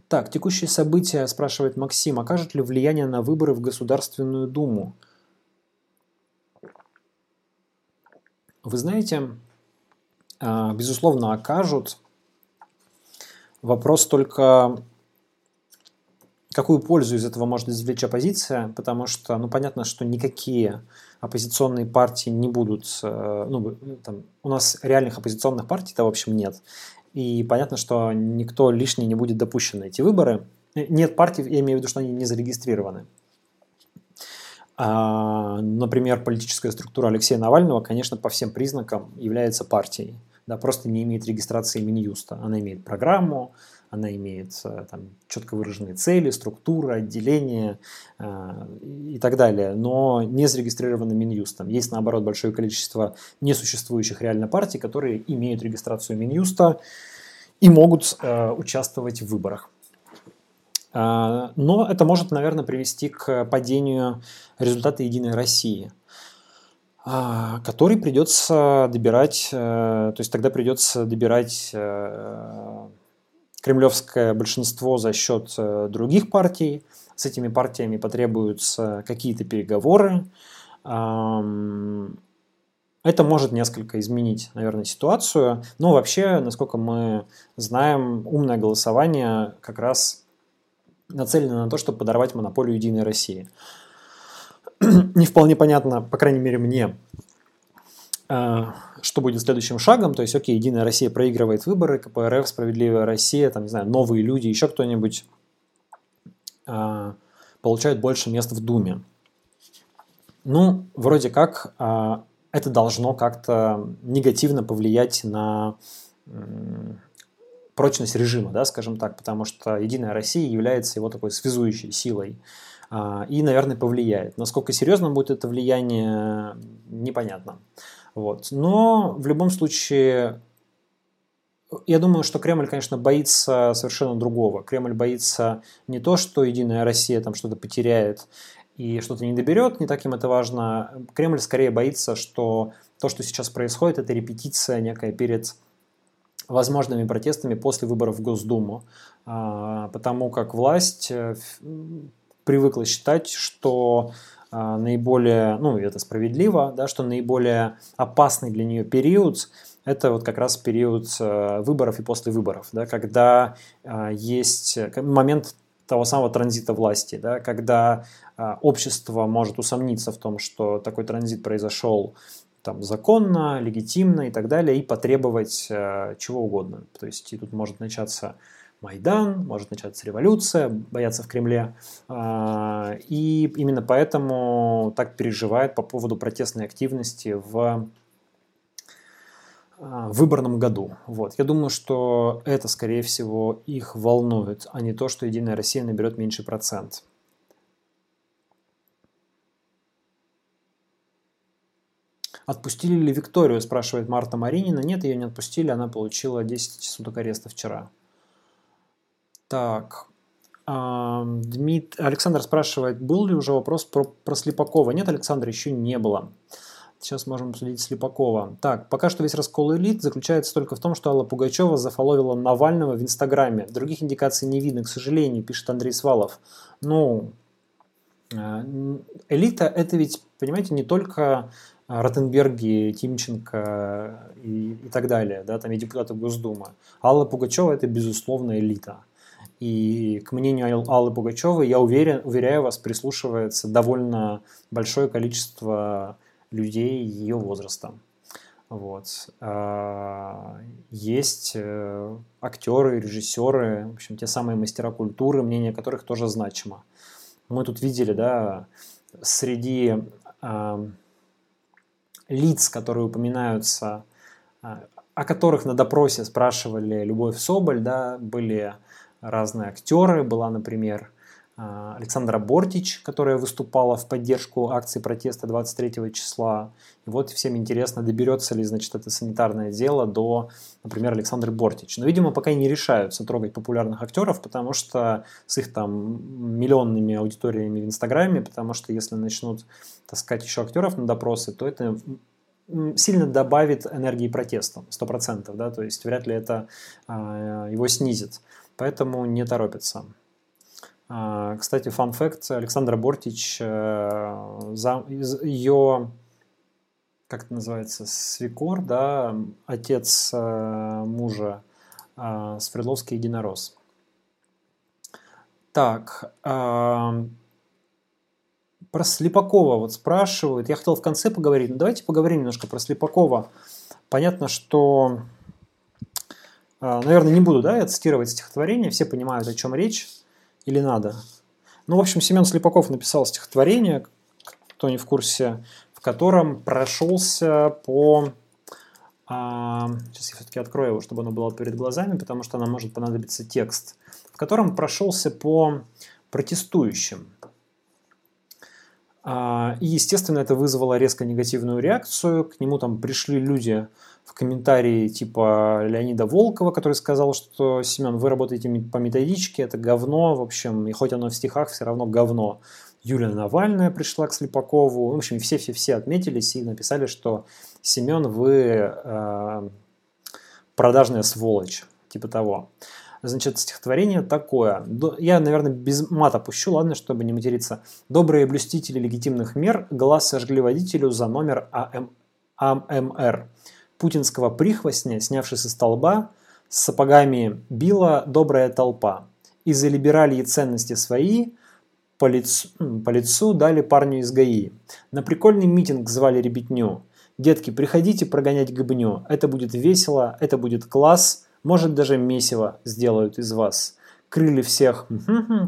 Speaker 1: Так, текущие события, спрашивает Максим, окажут ли влияние на выборы в Государственную Думу? Вы знаете, а, безусловно, окажут. Вопрос только какую пользу из этого может извлечь оппозиция, потому что, ну, понятно, что никакие оппозиционные партии не будут, э, ну, там, у нас реальных оппозиционных партий-то, в общем, нет. И понятно, что никто лишний не будет допущен на эти выборы. Э, нет партий, я имею в виду, что они не зарегистрированы. А, например, политическая структура Алексея Навального, конечно, по всем признакам является партией. Да, просто не имеет регистрации Минюста. Она имеет программу, она имеет э, там, четко выраженные цели, структуры, отделения э, и так далее, но не зарегистрированы Минюстом. Есть, наоборот, большое количество несуществующих реально партий, которые имеют регистрацию Минюста и могут э, участвовать в выборах. Э, но это может, наверное, привести к падению результата «Единой России». а, который придется добирать, э, то есть тогда придется добирать э, кремлевское большинство за счет э, других партий. С этими партиями потребуются какие-то переговоры. Это может несколько изменить, наверное, ситуацию. Но вообще, насколько мы знаем, умное голосование как раз нацелено на то, чтобы подорвать монополию Единой России. Не вполне понятно, по крайней мере мне, что будет следующим шагом. То есть, окей, Единая Россия проигрывает выборы, КПРФ, Справедливая Россия, там, не знаю, новые люди, еще кто-нибудь э, получают больше мест в Думе. Ну, вроде как э, это должно как-то негативно повлиять на прочность режима, да, скажем так, потому что Единая Россия является его такой связующей силой и, наверное, повлияет. Насколько серьезно будет это влияние, непонятно. Вот. Но в любом случае, я думаю, что Кремль, конечно, боится совершенно другого. Кремль боится не то, что Единая Россия там что-то потеряет и что-то не доберет, не так им это важно. Кремль скорее боится, что то, что сейчас происходит, это репетиция некая перед возможными протестами после выборов в Госдуму, а, потому как власть э, привыкла считать, что наиболее, ну это справедливо, да, что наиболее опасный для нее период это вот как раз период э, выборов и после выборов, да, когда а, есть момент того самого транзита власти, да, когда а, общество может усомниться в том, что такой транзит произошел там, законно, легитимно и так далее, и потребовать э, чего угодно. То есть и тут может начаться Майдан, может начаться революция, боятся в Кремле. Э, и именно поэтому так переживает по поводу протестной активности в в выборном году. Вот. Я думаю, что это, скорее всего, их волнует, а не то, что Единая Россия наберет меньший процент. Отпустили ли Викторию, спрашивает Марта Маринина. Нет, ее не отпустили, она получила 10 суток ареста вчера. Так, Дмит... Александр спрашивает, был ли уже вопрос про, про Слепакова? Нет, Александр, еще не было. Сейчас можем обсудить Слепакова. Так, пока что весь раскол элит заключается только в том, что Алла Пугачева зафоловила Навального в Инстаграме. Других индикаций не видно, к сожалению, пишет Андрей Свалов. Ну, э, элита это ведь, понимаете, не только Ротенберги, Тимченко и, и так далее, да, там и депутаты Госдумы. Алла Пугачева – это, безусловно, элита. И к мнению Аллы Пугачевой, я уверен, уверяю вас, прислушивается довольно большое количество людей ее возраста. Вот. А, есть э, актеры, режиссеры, в общем, те самые мастера культуры, мнение которых тоже значимо. Мы тут видели, да, среди а, лиц, которые упоминаются, а, о которых на допросе спрашивали Любовь Соболь, да, были разные актеры, была, например, а, Александра Бортич, которая выступала в поддержку акции протеста 23 числа. И вот всем интересно, доберется ли, значит, это санитарное дело до, например, Александры Бортич. Но, видимо, пока не решаются трогать популярных актеров, потому что с их там миллионными аудиториями в Инстаграме, потому что если начнут таскать еще актеров на допросы, то это сильно добавит энергии протеста, 100%, да, то есть вряд ли это а, его снизит. Поэтому не торопится. А, кстати, фан факт, Александра Бортич, э, ее, как это называется, свекор, да, отец э, мужа э, Свердловский единорос. Так, про Слепакова вот спрашивают. Я хотел в конце поговорить, но давайте поговорим немножко про Слепакова. Понятно, что, наверное, не буду да, цитировать стихотворение, все понимают, о чем речь или надо? Ну, в общем, Семен Слепаков написал стихотворение, кто не в курсе, в котором прошелся по... А, сейчас я все-таки открою его, чтобы оно было перед глазами, потому что нам может понадобиться текст, в котором прошелся по протестующим. А, и, естественно, это вызвало резко негативную реакцию. К нему там пришли люди в комментарии типа Леонида Волкова, который сказал, что Семен, вы работаете по методичке, это говно, в общем, и хоть оно в стихах, все равно говно. Юлия Навальная пришла к Слепакову. В общем, все-все-все отметились и написали, что Семен, вы э, продажная сволочь, типа того. Значит, стихотворение такое. Я, наверное, без мата пущу, ладно, чтобы не материться. Добрые блюстители легитимных мер глаз сожгли водителю за номер АМ, АМР. Путинского прихвостня, снявший со столба, с сапогами била добрая толпа. Из-за либералии ценности свои по лицу, по лицу дали парню из ГАИ. На прикольный митинг звали ребятню. Детки, приходите прогонять гыбню. Это будет весело, это будет класс. Может, даже месиво сделают из вас. Крыли всех,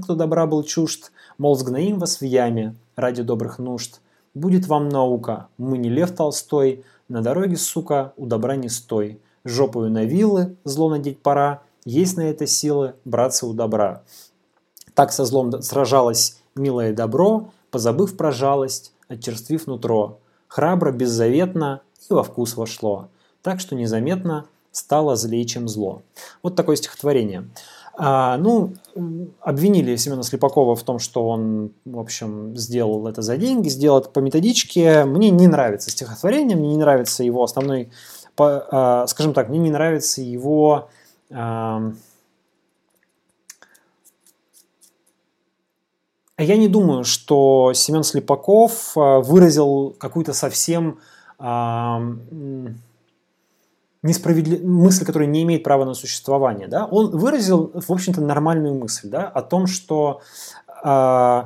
Speaker 1: кто добра был чужд, мол, сгноим вас в яме ради добрых нужд. Будет вам наука, мы не Лев Толстой, на дороге, сука, у добра не стой. Жопою на вилы, зло надеть пора, есть на это силы, браться у добра. Так со злом сражалось милое добро, позабыв про жалость, отчерствив нутро. Храбро, беззаветно и во вкус вошло. Так что незаметно стало злее, чем зло. Вот такое стихотворение. А, ну, обвинили Семена Слепакова в том, что он, в общем, сделал это за деньги, сделал это по методичке. Мне не нравится стихотворение, мне не нравится его основной, по, а, скажем так, мне не нравится его а, я не думаю, что Семен Слепаков а, выразил какую-то совсем несправедлив... мысль, которая не имеет права на существование. Да? Он выразил, в общем-то, нормальную мысль да? о том, что э,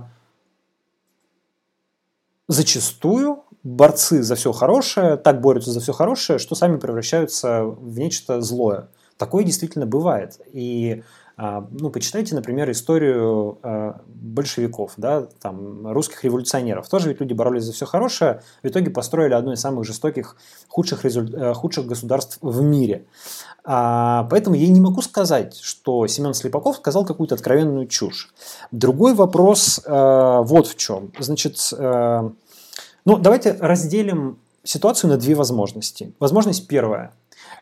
Speaker 1: зачастую борцы за все хорошее так борются за все хорошее, что сами превращаются в нечто злое. Такое действительно бывает. И ну, почитайте, например, историю а, большевиков, да, там, русских революционеров. Тоже ведь люди боролись за все хорошее, в итоге построили одно из самых жестоких, худших, результ... Э, худших государств в мире. А, поэтому я не могу сказать, что Семен Слепаков сказал какую-то откровенную чушь. Другой вопрос э, вот в чем. Значит, э, ну, давайте разделим ситуацию на две возможности. Возможность первая.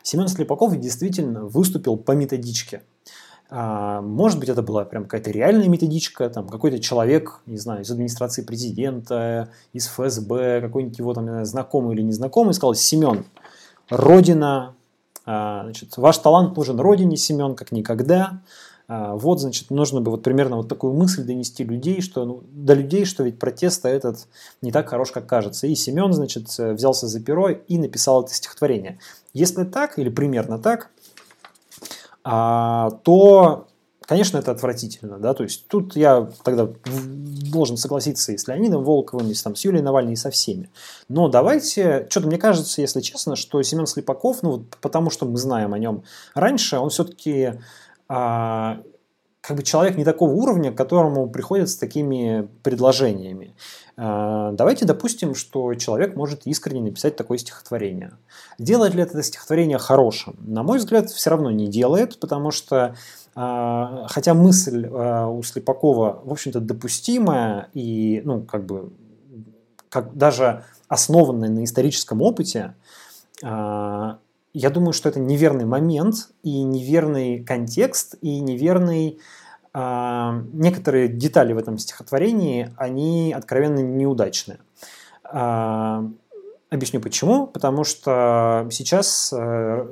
Speaker 1: Семен Слепаков действительно выступил по методичке – а, может быть, это была прям какая-то реальная методичка, там какой-то человек, не знаю, из администрации президента, из ФСБ, какой-нибудь его там знакомый или незнакомый, сказал, Семен, Родина, а, значит, ваш талант нужен Родине, Семен, как никогда. А, вот, значит, нужно бы вот примерно вот такую мысль донести людей, что, ну, до людей, что ведь протест этот не так хорош, как кажется. И Семен, значит, взялся за перо и написал это стихотворение. Если так, или примерно так, а, то, конечно, это отвратительно. Да? То есть тут я тогда должен согласиться и с Леонидом Волковым, и с, там, с Юлией Навальной, и со всеми. Но давайте, что-то мне кажется, если честно, что Семен Слепаков, ну вот потому что мы знаем о нем раньше, он все-таки а, как бы человек не такого уровня, к которому приходят с такими предложениями. А, давайте допустим, что человек может искренне написать такое стихотворение. Делает ли это стихотворение хорошим? На мой взгляд, все равно не делает, потому что а, хотя мысль а, у Слепакова, в общем-то, допустимая и, ну, как бы, как даже основанная на историческом опыте, я думаю, что это неверный момент и неверный контекст и неверный а, некоторые детали в этом стихотворении, они откровенно неудачные. А, объясню почему. Потому что сейчас э,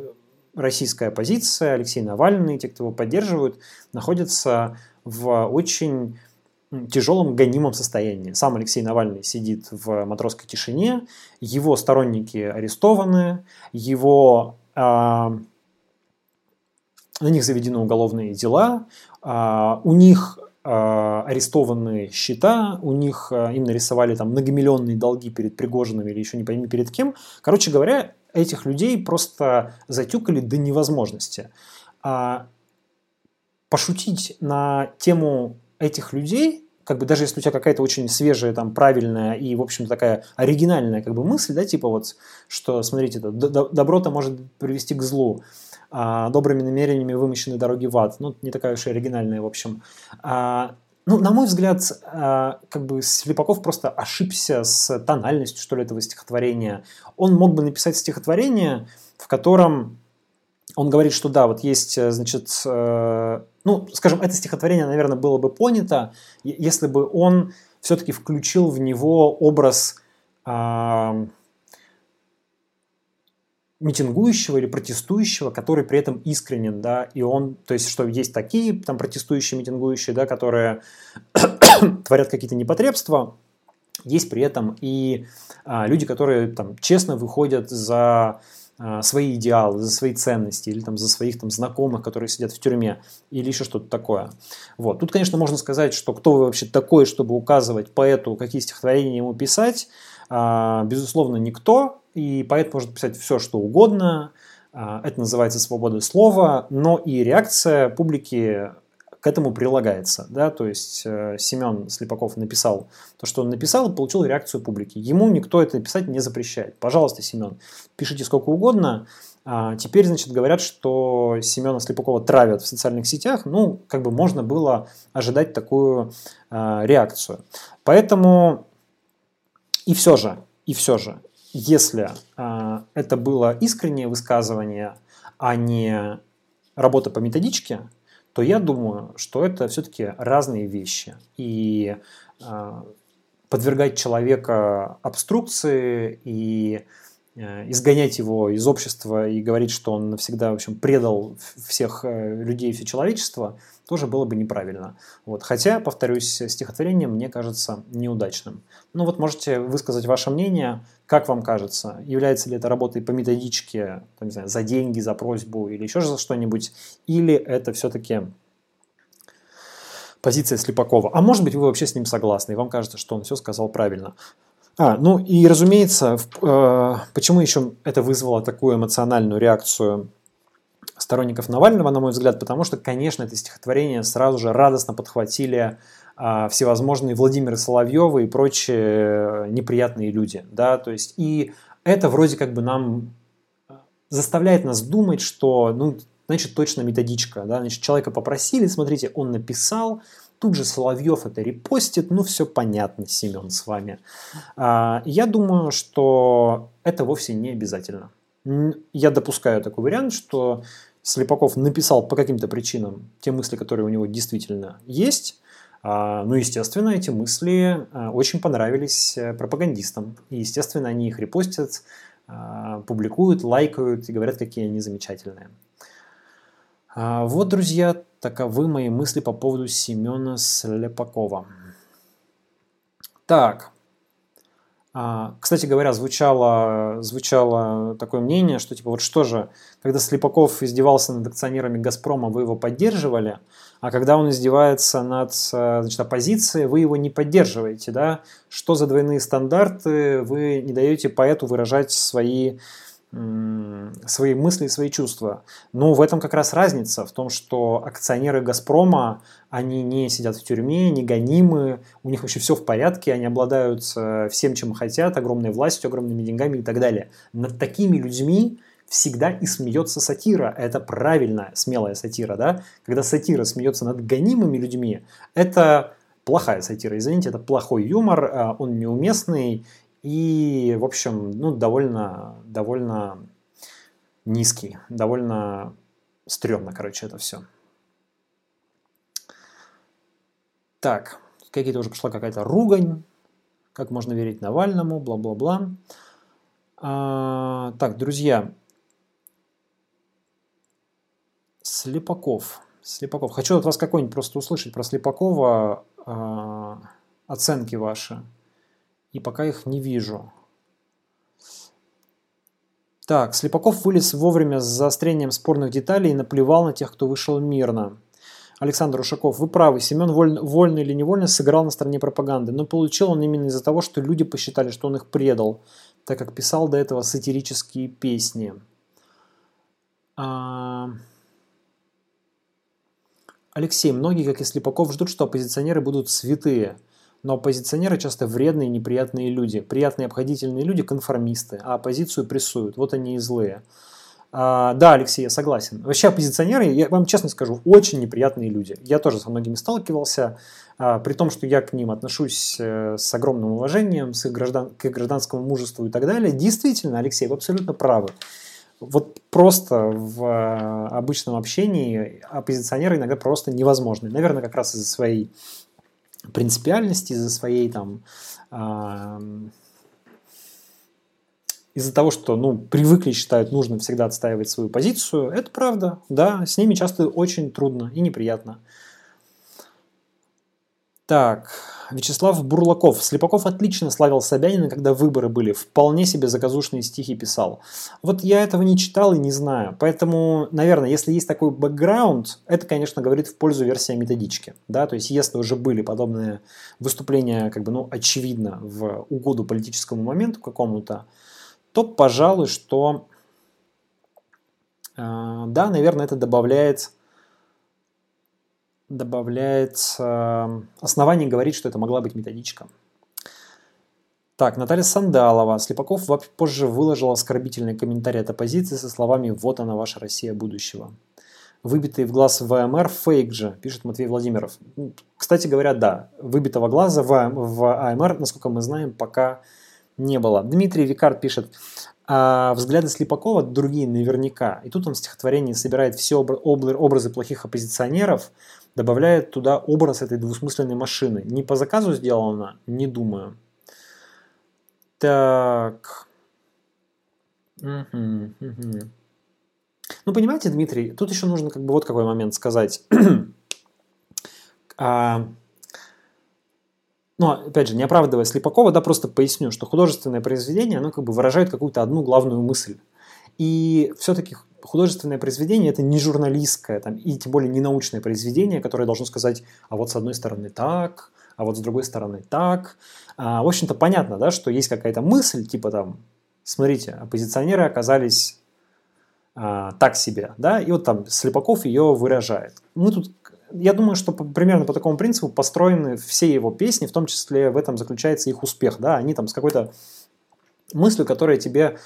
Speaker 1: российская оппозиция, Алексей Навальный, те, кто его поддерживают, находятся в очень тяжелом гонимом состоянии. Сам Алексей Навальный сидит в матросской тишине, его сторонники арестованы, его, э, на них заведены уголовные дела, э, у них э, арестованы счета, у них им нарисовали там многомиллионные долги перед Пригожиным или еще не пойми перед кем. Короче говоря, этих людей просто затюкали до невозможности. А пошутить на тему этих людей как бы даже если у тебя какая-то очень свежая, там, правильная и, в общем, такая оригинальная как бы мысль, да, типа вот, что, смотрите, добро-то может привести к злу, а добрыми намерениями вымощены дороги в ад. Ну, не такая уж и оригинальная, в общем. А, ну, на мой взгляд, а, как бы Слепаков просто ошибся с тональностью, что ли, этого стихотворения. Он мог бы написать стихотворение, в котором он говорит, что да, вот есть, э, значит, э, ну, скажем, это стихотворение, наверное, было бы понято, если бы он все-таки включил в него образ э, митингующего или протестующего, который при этом искренен, да, и он, то есть, что есть такие там протестующие, митингующие, да, которые творят какие-то непотребства, есть при этом и а, люди, которые там честно выходят за свои идеалы, за свои ценности или там за своих там знакомых, которые сидят в тюрьме или еще что-то такое. Вот. Тут, конечно, можно сказать, что кто вы вообще такой, чтобы указывать поэту, какие стихотворения ему писать. А, безусловно, никто, и поэт может писать все, что угодно. А, это называется свобода слова, но и реакция публики к этому прилагается. Да? То есть э, Семен Слепаков написал то, что он написал, получил реакцию публики. Ему никто это писать не запрещает. Пожалуйста, Семен, пишите сколько угодно. А теперь, значит, говорят, что Семена Слепакова травят в социальных сетях. Ну, как бы можно было ожидать такую а, реакцию. Поэтому и все же, и все же, если а, это было искреннее высказывание, а не работа по методичке, то я думаю, что это все-таки разные вещи. И э, подвергать человека обструкции и изгонять его из общества и говорить, что он навсегда в общем, предал всех э, людей, все человечество, тоже было бы неправильно. Вот. Хотя, повторюсь, стихотворение мне кажется неудачным. Ну вот можете высказать ваше мнение, как вам кажется, является ли это работой по методичке, там, не знаю, за деньги, за просьбу или еще за что-нибудь, или это все-таки позиция Слепакова. А может быть, вы вообще с ним согласны, и вам кажется, что он все сказал правильно. А, ну и разумеется, э, почему еще это вызвало такую эмоциональную реакцию сторонников Навального, на мой взгляд, потому что, конечно, это стихотворение сразу же радостно подхватили а, всевозможные Владимиры Соловьевы и прочие неприятные люди, да, то есть и это вроде как бы нам э, заставляет нас думать, что, ну, значит, точно методичка, да, значит, человека попросили, смотрите, он написал, тут же Соловьев это репостит, ну, все понятно, Семен, с вами. А, я думаю, что это вовсе не обязательно. Я допускаю такой вариант, что Слепаков написал по каким-то причинам те мысли, которые у него действительно есть, ну, естественно, эти мысли а, очень понравились э, пропагандистам. И, естественно, они их репостят, публикуют, лайкают и говорят, какие они замечательные. Вот, друзья, таковы мои мысли по поводу Семена Слепакова. Так, а, кстати говоря, звучало, звучало такое мнение, что типа вот что же, когда Слепаков издевался над акционерами «Газпрома», вы его поддерживали, а когда он издевается над значит, оппозицией, вы его не поддерживаете, да? Что за двойные стандарты? Вы не даете поэту выражать свои свои мысли и свои чувства. Но в этом как раз разница, в том, что акционеры «Газпрома», они не сидят в тюрьме, не гонимы, у них вообще все в порядке, они обладают э, всем, чем хотят, огромной властью, огромными деньгами и так далее. Над такими людьми всегда и смеется сатира. Это правильная, смелая сатира, да? Когда сатира смеется над гонимыми людьми, это плохая сатира, извините, это плохой юмор, э, он неуместный, и, в общем, ну, довольно, довольно низкий, довольно стрёмно, короче, это все. Так, какие-то уже пошла какая-то ругань, как можно верить Навальному, бла-бла-бла. А, так, друзья, Слепаков. Слепаков. Хочу от вас какой-нибудь просто услышать про Слепакова а, оценки ваши и пока их не вижу. Так, Слепаков вылез вовремя с заострением спорных деталей и наплевал на тех, кто вышел мирно. Александр Ушаков, вы правы, Семен вольно, вольно или невольно сыграл на стороне пропаганды, но получил он именно из-за того, что люди посчитали, что он их предал, так как писал до этого сатирические песни. А... Алексей, многие, как и Слепаков, ждут, что оппозиционеры будут святые – но оппозиционеры часто вредные, неприятные люди. Приятные, обходительные люди – конформисты, а оппозицию прессуют. Вот они и злые. А, да, Алексей, я согласен. Вообще оппозиционеры, я вам честно скажу, очень неприятные люди. Я тоже со многими сталкивался, а, при том, что я к ним отношусь э, с огромным уважением, с их граждан, к их гражданскому мужеству и так далее. Действительно, Алексей, вы абсолютно правы. Вот просто в э, обычном общении оппозиционеры иногда просто невозможны. Наверное, как раз из-за своей принципиальности, из-за своей там из-за того, что ну, привыкли, считают, нужно всегда отстаивать свою позицию, это правда, да, с ними часто очень трудно и неприятно. Так, Вячеслав Бурлаков. Слепаков отлично славил Собянина, когда выборы были. Вполне себе заказушные стихи писал. Вот я этого не читал и не знаю. Поэтому, наверное, если есть такой бэкграунд, это, конечно, говорит в пользу версии методички. Да? То есть, если уже были подобные выступления, как бы, ну, очевидно, в угоду политическому моменту какому-то, то, пожалуй, что, э, да, наверное, это добавляет добавляет э, основание говорить, что это могла быть методичка. Так, Наталья Сандалова. Слепаков позже выложил оскорбительный комментарий от оппозиции со словами «Вот она, ваша Россия будущего». Выбитый в глаз ВМР фейк же, пишет Матвей Владимиров. Кстати говоря, да, выбитого глаза в, в АМР, насколько мы знаем, пока не было. Дмитрий Викард пишет, а взгляды Слепакова другие наверняка. И тут он в стихотворении собирает все образы плохих оппозиционеров, добавляет туда образ этой двусмысленной машины. Не по заказу сделано, не думаю. Так. Ну, понимаете, Дмитрий, тут еще нужно как бы вот какой момент сказать. а, ну, опять же, не оправдывая Слепакова, да, просто поясню, что художественное произведение, оно как бы выражает какую-то одну главную мысль. И все-таки художественное произведение это не журналистское, там, и тем более не научное произведение, которое должно сказать, а вот с одной стороны так, а вот с другой стороны так. А, в общем-то, понятно, да, что есть какая-то мысль, типа там, смотрите, оппозиционеры оказались а, так себе, да, и вот там Слепаков ее выражает. Мы тут, я думаю, что примерно по такому принципу построены все его песни, в том числе в этом заключается их успех, да, они там с какой-то мыслью, которая тебе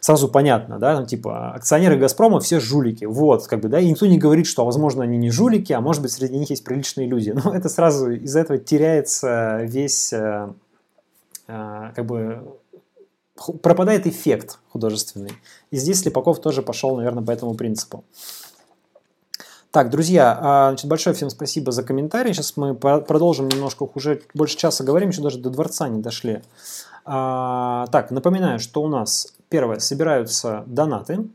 Speaker 1: сразу понятно, да, там, типа, акционеры «Газпрома» все жулики, вот, как бы, да, и никто не говорит, что, возможно, они не жулики, а может быть, среди них есть приличные люди, но это сразу из-за этого теряется весь, э, э, как бы, пропадает эффект художественный. И здесь Слепаков тоже пошел, наверное, по этому принципу. Так, друзья, а, значит, большое всем спасибо за комментарии. Сейчас мы продолжим немножко, уже больше часа говорим, еще даже до дворца не дошли. А, так, напоминаю, что у нас первое, собираются донаты.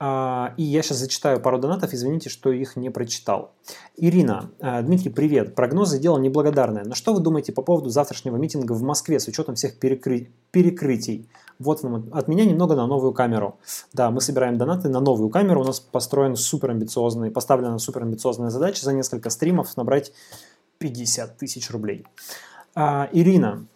Speaker 1: А, и я сейчас зачитаю пару донатов, извините, что их не прочитал. Ирина, а, Дмитрий, привет. Прогнозы – дело неблагодарное. Но что вы думаете по поводу завтрашнего митинга в Москве с учетом всех перекры... перекрытий? Вот вам от меня немного на новую камеру. Да, мы собираем донаты на новую камеру. У нас построен супер амбициозный, поставлена супер амбициозная задача за несколько стримов набрать 50 тысяч рублей. А, Ирина,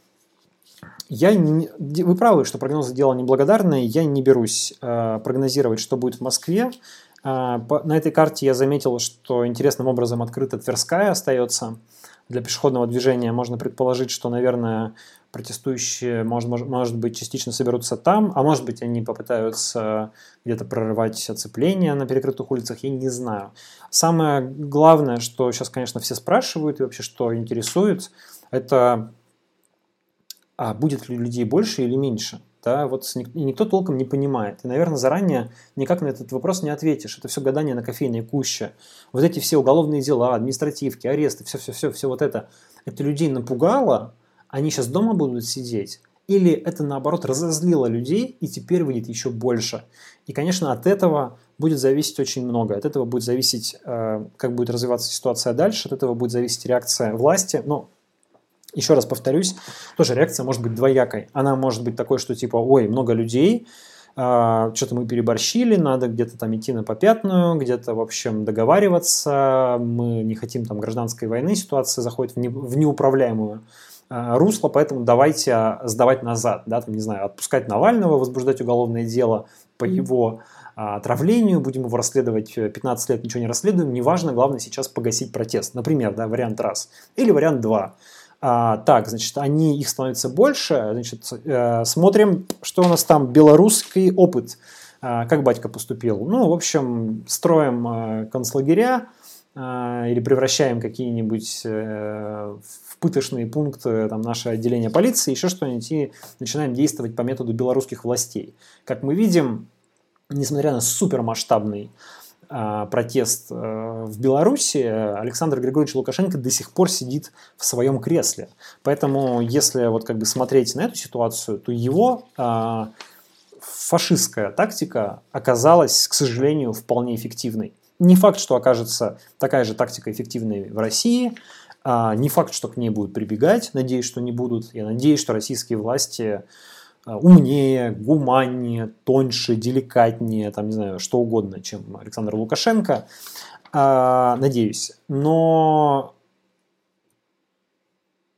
Speaker 1: я не, вы правы, что прогнозы дело неблагодарное. Я не берусь э, прогнозировать, что будет в Москве. Э, по, на этой карте я заметил, что интересным образом открыта Тверская остается для пешеходного движения. Можно предположить, что, наверное, протестующие, может, может, может быть, частично соберутся там, а может быть, они попытаются где-то прорывать оцепление на перекрытых улицах, я не знаю. Самое главное, что сейчас, конечно, все спрашивают и вообще, что интересует, это а будет ли людей больше или меньше. Да, вот и никто толком не понимает. И, наверное, заранее никак на этот вопрос не ответишь. Это все гадание на кофейной куще. Вот эти все уголовные дела, административки, аресты, все-все-все, все вот это. Это людей напугало, они сейчас дома будут сидеть. Или это, наоборот, разозлило людей, и теперь выйдет еще больше. И, конечно, от этого будет зависеть очень много. От этого будет зависеть, э, как будет развиваться ситуация дальше, от этого будет зависеть реакция власти. Но еще раз повторюсь, тоже реакция может быть двоякой. Она может быть такой, что типа, ой, много людей, а, что-то мы переборщили, надо где-то там идти на попятную, где-то, в общем, договариваться, мы не хотим там гражданской войны, ситуация заходит в, не, в неуправляемую а, русло, поэтому давайте а, сдавать назад, да, там, не знаю, отпускать Навального, возбуждать уголовное дело по его отравлению, будем его расследовать 15 лет, ничего не расследуем, неважно, главное сейчас погасить протест. Например, да, вариант раз. Или вариант два – а, так, значит, они, их становится больше. Значит, э, смотрим, что у нас там. Белорусский опыт. А, как батька поступил? Ну, в общем, строим э, концлагеря э, или превращаем какие-нибудь э, в пыточные пункты там, наше отделение полиции, еще что-нибудь, и начинаем действовать по методу белорусских властей. Как мы видим, несмотря на супермасштабный протест э, в Беларуси, Александр Григорьевич Лукашенко до сих пор сидит в своем кресле. Поэтому, если вот как бы смотреть на эту ситуацию, то его а, фашистская тактика оказалась, к сожалению, вполне эффективной. Не факт, что окажется такая же тактика эффективной в России, а, не факт, что к ней будут прибегать, надеюсь, что не будут. Я надеюсь, что российские власти умнее, гуманнее, тоньше, деликатнее, там, не знаю, что угодно, чем Александр Лукашенко. А, надеюсь. Но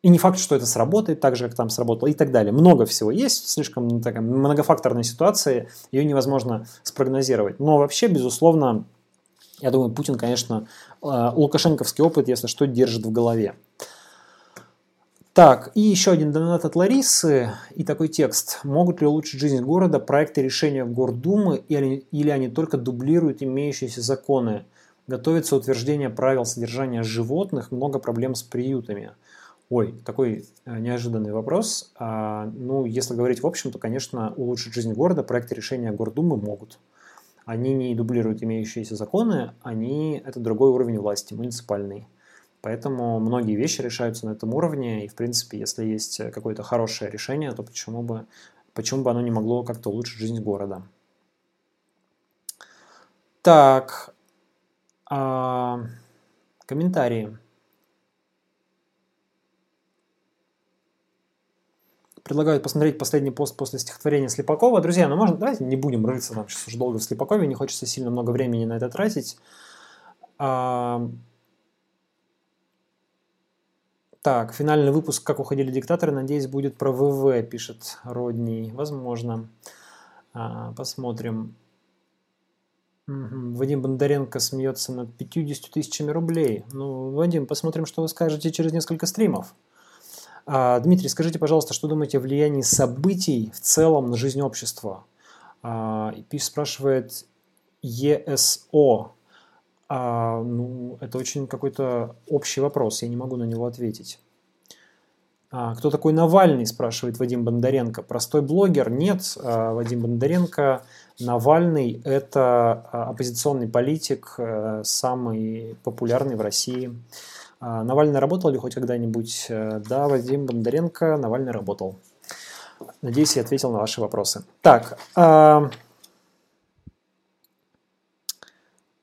Speaker 1: и не факт, что это сработает так же, как там сработало, и так далее. Много всего есть, слишком такая многофакторная ситуация, ее невозможно спрогнозировать. Но вообще, безусловно, я думаю, Путин, конечно, э, лукашенковский опыт, если что, держит в голове. Так, и еще один донат от Ларисы и такой текст. Могут ли улучшить жизнь города проекты решения Гордумы или, или они только дублируют имеющиеся законы? Готовится утверждение правил содержания животных, много проблем с приютами. Ой, такой э, неожиданный вопрос. А, ну, если говорить в общем, то, конечно, улучшить жизнь города проекты решения Гордумы могут. Они не дублируют имеющиеся законы, они это другой уровень власти, муниципальный. Поэтому многие вещи решаются на этом уровне, и, в принципе, если есть какое-то хорошее решение, то почему бы, почему бы оно не могло как-то улучшить жизнь города? Так, а, комментарии. Предлагаю посмотреть последний пост после стихотворения Слепакова. Друзья, ну можно, давайте не будем рыться нам сейчас уже долго в Слепакове, не хочется сильно много времени на это тратить. Так, финальный выпуск «Как уходили диктаторы», надеюсь, будет про ВВ, пишет Родний. Возможно. А, посмотрим. Угу. Вадим Бондаренко смеется над 50 тысячами рублей. Ну, Вадим, посмотрим, что вы скажете через несколько стримов. А, Дмитрий, скажите, пожалуйста, что думаете о влиянии событий в целом на жизнь общества? А, спрашивает ЕСО. А, ну, это очень какой-то общий вопрос, я не могу на него ответить. А, кто такой Навальный, спрашивает Вадим Бондаренко. Простой блогер? Нет, а, Вадим Бондаренко. Навальный – это а, оппозиционный политик, а, самый популярный в России. А, Навальный работал ли хоть когда-нибудь? Да, Вадим Бондаренко, Навальный работал. Надеюсь, я ответил на ваши вопросы. Так,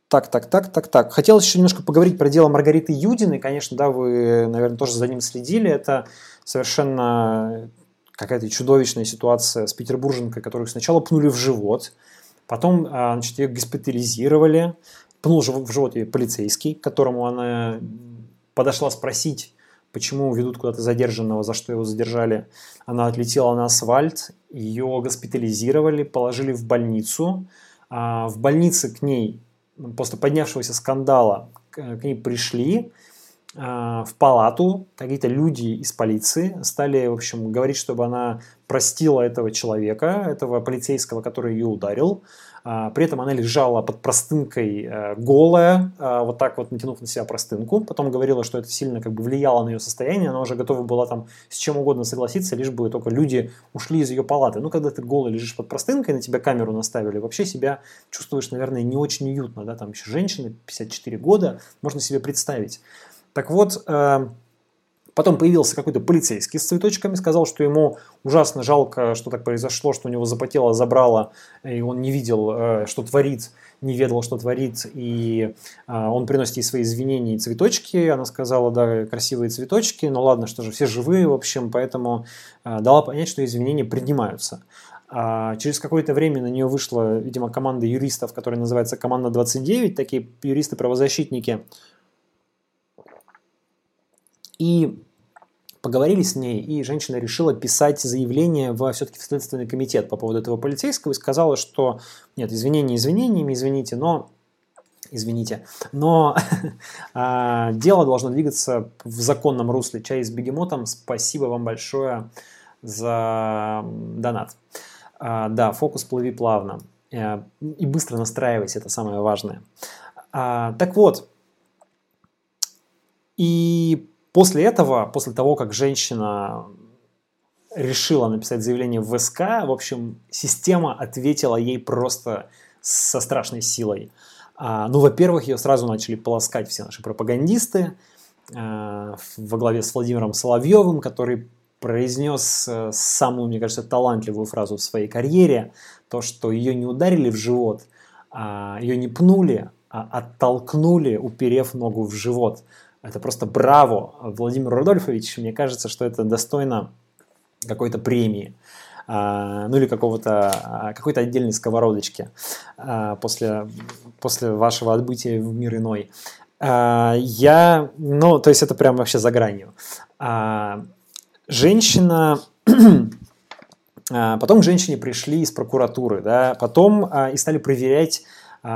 Speaker 1: Так, так, так, так, так. Хотелось еще немножко поговорить про дело Маргариты Юдиной. Конечно, да, вы, наверное, тоже за ним следили. Это совершенно какая-то чудовищная ситуация с петербурженкой, которую сначала пнули в живот, потом а, значит, ее госпитализировали, пнул в живот ее полицейский, к которому она подошла спросить, почему ведут куда-то задержанного, за что его задержали. Она отлетела на асфальт, ее госпитализировали, положили в больницу. А, в больнице к ней после поднявшегося скандала к, ней пришли э, в палату. Какие-то люди из полиции, стали, в общем, говорить, чтобы она простила этого человека, этого полицейского, который ее ударил, при этом она лежала под простынкой э, голая, а, вот так вот натянув на себя простынку. Потом говорила, что это сильно как бы влияло на ее состояние. Она уже готова была там с чем угодно согласиться, лишь бы только люди ушли из ее палаты. Ну, когда ты голый лежишь под простынкой, на тебя камеру наставили, вообще себя чувствуешь, наверное, не очень уютно. Да? Там еще женщина, 54 года, можно себе представить. Так вот, э, Потом появился какой-то полицейский с цветочками, сказал, что ему ужасно жалко, что так произошло, что у него запотело, забрало, и он не видел, э, что творит, не ведал, что творит, и э, он приносит ей свои извинения и цветочки. Она сказала, да, красивые цветочки, но ладно, что же, все живые, в общем, поэтому э, дала понять, что извинения принимаются. А через какое-то время на нее вышла, видимо, команда юристов, которая называется «Команда 29», такие юристы-правозащитники. И поговорили с ней, и женщина решила писать заявление в все-таки в Следственный комитет по поводу этого полицейского и сказала, что нет, извинения извинениями, извините, но извините, но а, дело должно двигаться в законном русле. Чай с бегемотом, спасибо вам большое за донат. А, да, фокус плыви плавно э, и быстро настраивайся, это самое важное. А, так вот, и После этого, после того, как женщина решила написать заявление в ВСК, в общем, система ответила ей просто со страшной силой. А, ну, во-первых, ее сразу начали полоскать все наши пропагандисты а, во главе с Владимиром Соловьевым, который произнес э, самую, мне кажется, талантливую фразу в своей карьере, то, что ее не ударили в живот, а ее не пнули, а оттолкнули, уперев ногу в живот. Это просто браво Владимир Рудольфович. Мне кажется, что это достойно какой-то премии. А, ну или какого-то, а, какой-то отдельной сковородочки а, после, после вашего отбытия в мир иной. Я, ну, то есть это прям вообще за гранью. Женщина Потом к женщине пришли из прокуратуры, да, потом и стали проверять,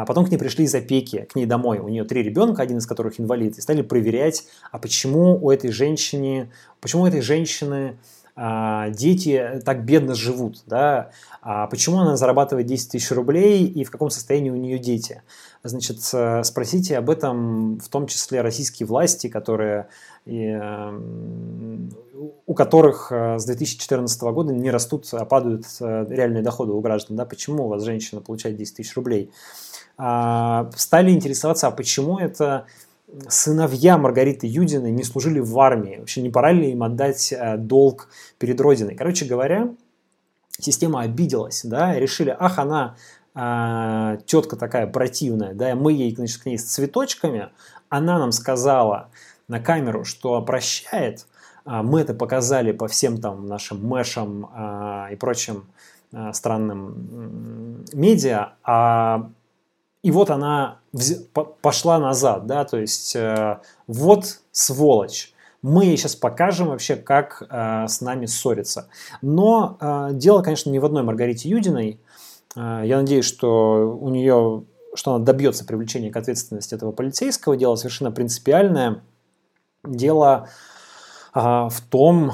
Speaker 1: потом к ней пришли из опеки, к ней домой. У нее три ребенка, один из которых инвалид, и стали проверять, а почему у этой женщины, почему у этой женщины а, дети так бедно живут, да, а почему она зарабатывает 10 тысяч рублей и в каком состоянии у нее дети. Значит, спросите об этом в том числе российские власти, которые, у которых э, с 2014 года не растут, а падают э, реальные доходы у граждан. Да? Почему у вас женщина получает 10 тысяч рублей? А, стали интересоваться, а почему это сыновья Маргариты Юдиной не служили в армии. Вообще не пора ли им отдать э, долг перед Родиной? Короче говоря, система обиделась, да, решили, ах, она а, тетка такая противная, да, мы ей, значит, к ней с цветочками, она нам сказала на камеру, что прощает, а, мы это показали по всем там нашим мэшам и прочим странным медиа, а и вот она пошла назад, да, то есть э, вот сволочь. Мы ей сейчас покажем вообще, как э, с нами ссориться. Но э, дело, конечно, не в одной Маргарите Юдиной. Э, я надеюсь, что у нее, что она добьется привлечения к ответственности этого полицейского. Дело совершенно принципиальное. Дело э, в том,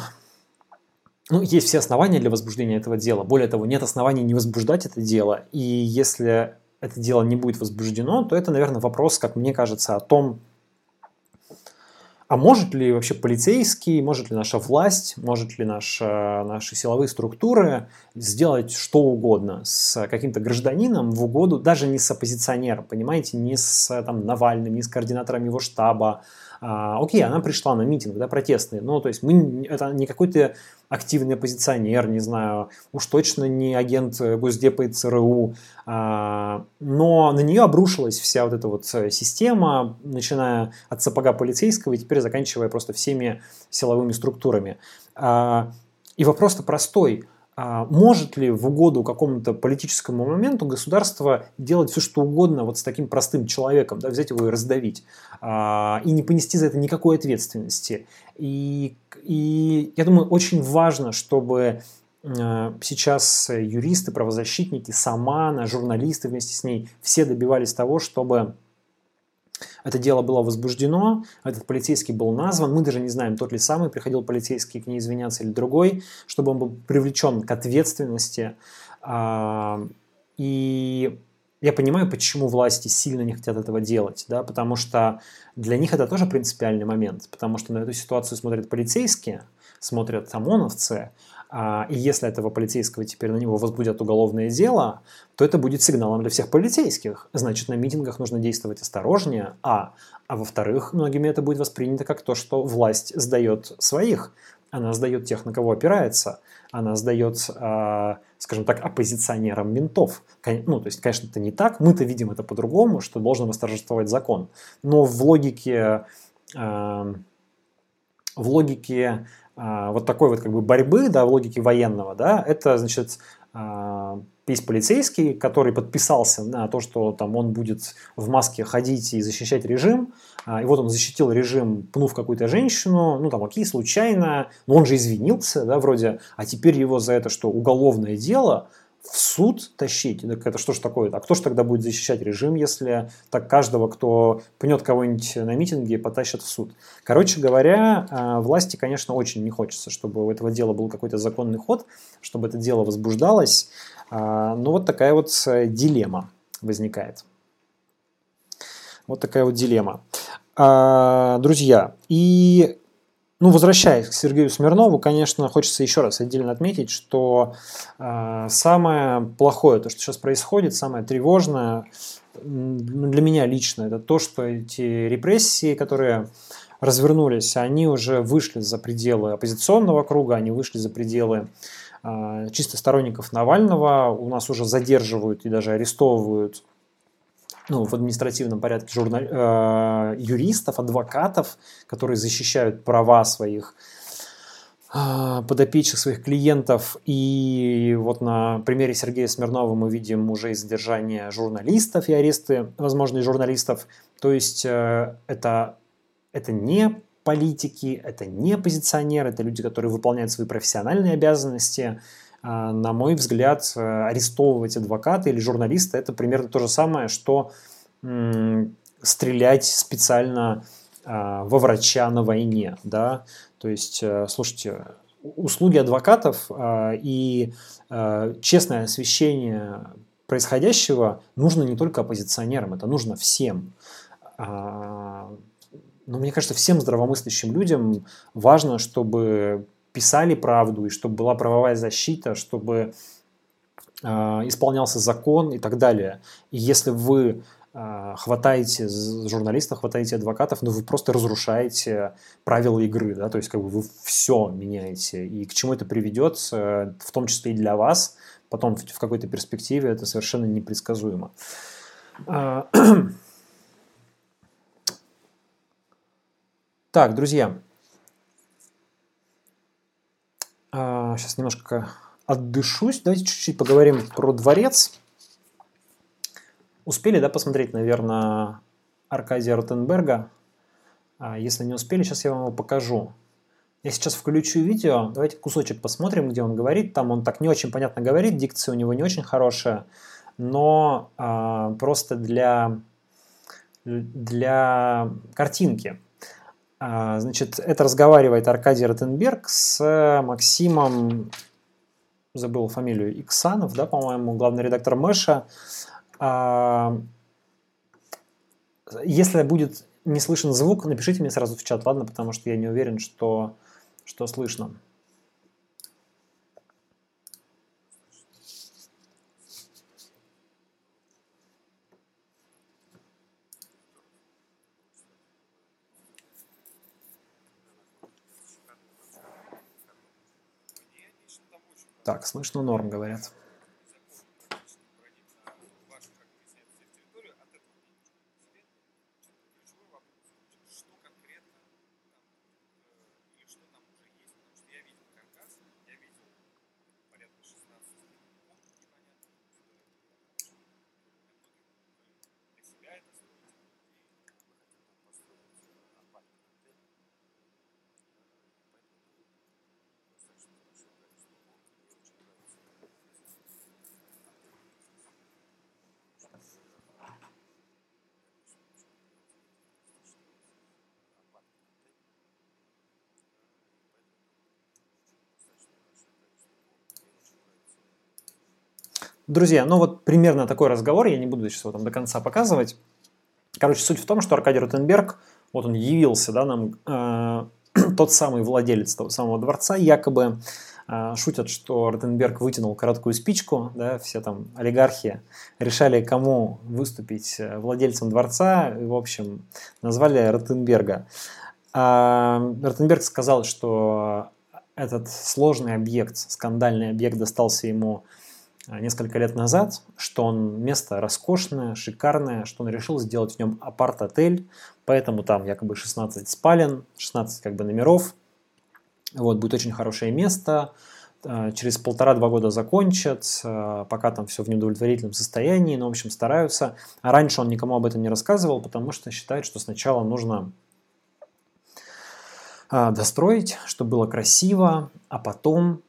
Speaker 1: ну, есть все основания для возбуждения этого дела. Более того, нет оснований не возбуждать это дело. И если это дело не будет возбуждено, то это, наверное, вопрос, как мне кажется, о том, а может ли вообще полицейский, может ли наша власть, может ли наша, наши силовые структуры сделать что угодно с каким-то гражданином в угоду, даже не с оппозиционером, понимаете, не с там, Навальным, не с координатором его штаба, а, окей, она пришла на митинг, да, протестный, ну, то есть мы, это не какой-то активный оппозиционер, не знаю, уж точно не агент Госдепа и ЦРУ, а, но на нее обрушилась вся вот эта вот система, начиная от сапога полицейского и теперь заканчивая просто всеми силовыми структурами. А, и вопрос-то простой – может ли в угоду какому-то политическому моменту государство делать все, что угодно вот с таким простым человеком, да, взять его и раздавить, а, и не понести за это никакой ответственности. И, и я думаю, очень важно, чтобы э, сейчас юристы, правозащитники, сама, журналисты вместе с ней все добивались того, чтобы это дело было возбуждено, этот полицейский был назван, мы даже не знаем, тот ли самый приходил полицейский к ней извиняться или другой, чтобы он был привлечен к ответственности. А, и я понимаю, почему власти сильно не хотят этого делать, да, потому что для них это тоже принципиальный момент, потому что на эту ситуацию смотрят полицейские, смотрят ОМОНовцы, и если этого полицейского теперь на него возбудят уголовное дело, то это будет сигналом для всех полицейских. Значит, на митингах нужно действовать осторожнее, а. А во-вторых, многими это будет воспринято как то, что власть сдает своих. Она сдает тех, на кого опирается. Она сдает, э, скажем так, оппозиционерам ментов. Ну, то есть, конечно, это не так. Мы-то видим это по-другому, что должен восторжествовать закон. Но в логике, э, в логике а, вот такой вот как бы борьбы, да, в логике военного, да, это, значит, а, есть полицейский, который подписался на то, что там он будет в маске ходить и защищать режим, а, и вот он защитил режим, пнув какую-то женщину, ну там окей, случайно, но он же извинился, да, вроде, а теперь его за это что, уголовное дело, в суд тащить? Так это что ж такое? А кто же тогда будет защищать режим, если так каждого, кто пнет кого-нибудь на митинге, потащат в суд? Короче говоря, а, власти, конечно, очень не хочется, чтобы у этого дела был какой-то законный ход, чтобы это дело возбуждалось. А, ну вот такая вот э, дилемма возникает. Вот такая вот дилемма. А, друзья, и ну, возвращаясь к Сергею Смирнову, конечно, хочется еще раз отдельно отметить, что э, самое плохое, то, что сейчас происходит, самое тревожное, для меня лично, это то, что эти репрессии, которые развернулись, они уже вышли за пределы оппозиционного круга, они вышли за пределы э, чисто сторонников Навального, у нас уже задерживают и даже арестовывают ну, в административном порядке журнал, э, юристов, адвокатов, которые защищают права своих э, подопечных, своих клиентов. И вот на примере Сергея Смирнова мы видим уже и задержание журналистов и аресты возможных журналистов. То есть э, это, это не политики, это не оппозиционеры, это люди, которые выполняют свои профессиональные обязанности, на мой взгляд, э, арестовывать адвоката или журналиста – это примерно то же самое, что стрелять специально а, во врача на войне. Да? То есть, э, слушайте, услуги адвокатов а, и честное освещение происходящего нужно не только оппозиционерам, это нужно всем. Но мне кажется, всем здравомыслящим людям важно, чтобы писали правду, и чтобы была правовая защита, чтобы э, исполнялся закон и так далее. И если вы э, хватаете журналистов, хватаете адвокатов, ну вы просто разрушаете правила игры, да, то есть как бы вы все меняете. И к чему это приведет, э, в том числе и для вас, потом в, в какой-то перспективе это совершенно непредсказуемо. А, так, друзья, сейчас а, немножко отдышусь. Давайте чуть-чуть поговорим про дворец. Успели, да, посмотреть, наверное, Аркадия Ротенберга? А если не успели, сейчас я вам его покажу. Я сейчас включу видео, давайте кусочек посмотрим, где он говорит. Там он так не очень понятно говорит, дикция у него не очень хорошая, но а, просто для, для картинки. А, значит, это разговаривает Аркадий Ротенберг с Максимом, забыл фамилию, Иксанов, да, по-моему, главный редактор Мэша. А, если будет не слышен звук, напишите мне сразу в чат, ладно, потому что я не уверен, что, что слышно. Так, слышно норм, говорят. Друзья, ну вот примерно такой разговор, я не буду сейчас его там до конца показывать. Короче, суть в том, что Аркадий Ротенберг, вот он явился, да, нам э, тот самый владелец того самого дворца, якобы э, шутят, что Ротенберг вытянул короткую спичку, да, все там олигархи решали, кому выступить э, владельцем дворца, и, в общем, назвали Ротенберга. А Ротенберг сказал, что этот сложный объект, скандальный объект достался ему Э, несколько лет назад, что он место роскошное, шикарное, что он решил сделать в нем апарт-отель, поэтому там якобы 16 спален, 16 как бы номеров, вот, будет очень хорошее место, э, через полтора-два года закончат, э, пока там все в неудовлетворительном состоянии, но, в общем, стараются. А раньше он никому об этом не рассказывал, потому что считает, что сначала нужно достроить, чтобы было красиво, а потом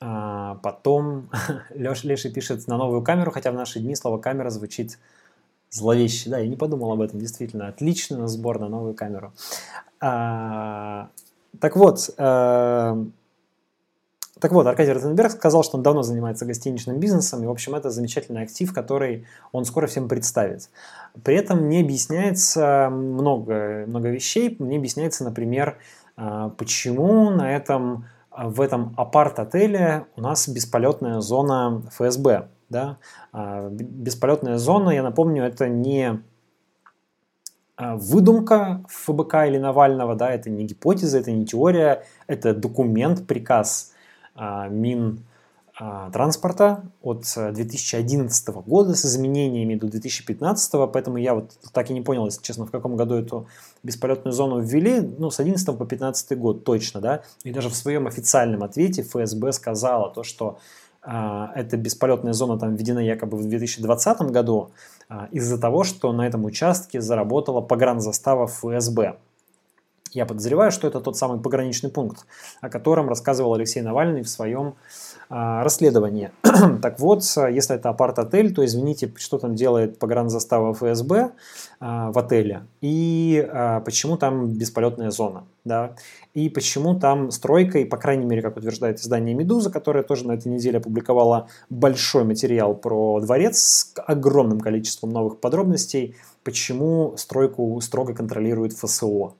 Speaker 1: а потом Леш, Леша пишет на новую камеру, хотя в наши дни слово камера звучит зловеще. Да, я не подумал об этом, действительно. Отличный сбор на новую камеру. А, так вот, а, так вот, Аркадий Ротенберг сказал, что он давно занимается гостиничным бизнесом, и, в общем, это замечательный актив, который он скоро всем представит. При этом не объясняется много, много вещей. Не объясняется, например, а, почему на этом в этом апарт-отеле у нас бесполетная зона ФСБ. Да? Бесполетная зона, я напомню, это не выдумка ФБК или Навального, да, это не гипотеза, это не теория, это документ, приказ Мин а, транспорта от 2011 э, года с изменениями до 2015, поэтому я вот так и не понял, если честно, в каком году эту бесполетную зону ввели, ну, с 11 по 15 год точно, да, и даже в своем официальном ответе ФСБ сказала то, что а, эта бесполетная зона там введена якобы в 2020 году а, из-за того, что на этом участке заработала погранзастава ФСБ. Я подозреваю, что это тот самый пограничный пункт, о котором рассказывал Алексей Навальный в своем а, расследование. так вот, если это апарт-отель, то извините, что там делает погранзастава ФСБ а, в отеле и а, почему там бесполетная зона, да, и почему там стройка, и по крайней мере, как утверждает издание «Медуза», которое тоже на этой неделе опубликовало большой материал про дворец с огромным количеством новых подробностей, почему стройку строго контролирует ФСО.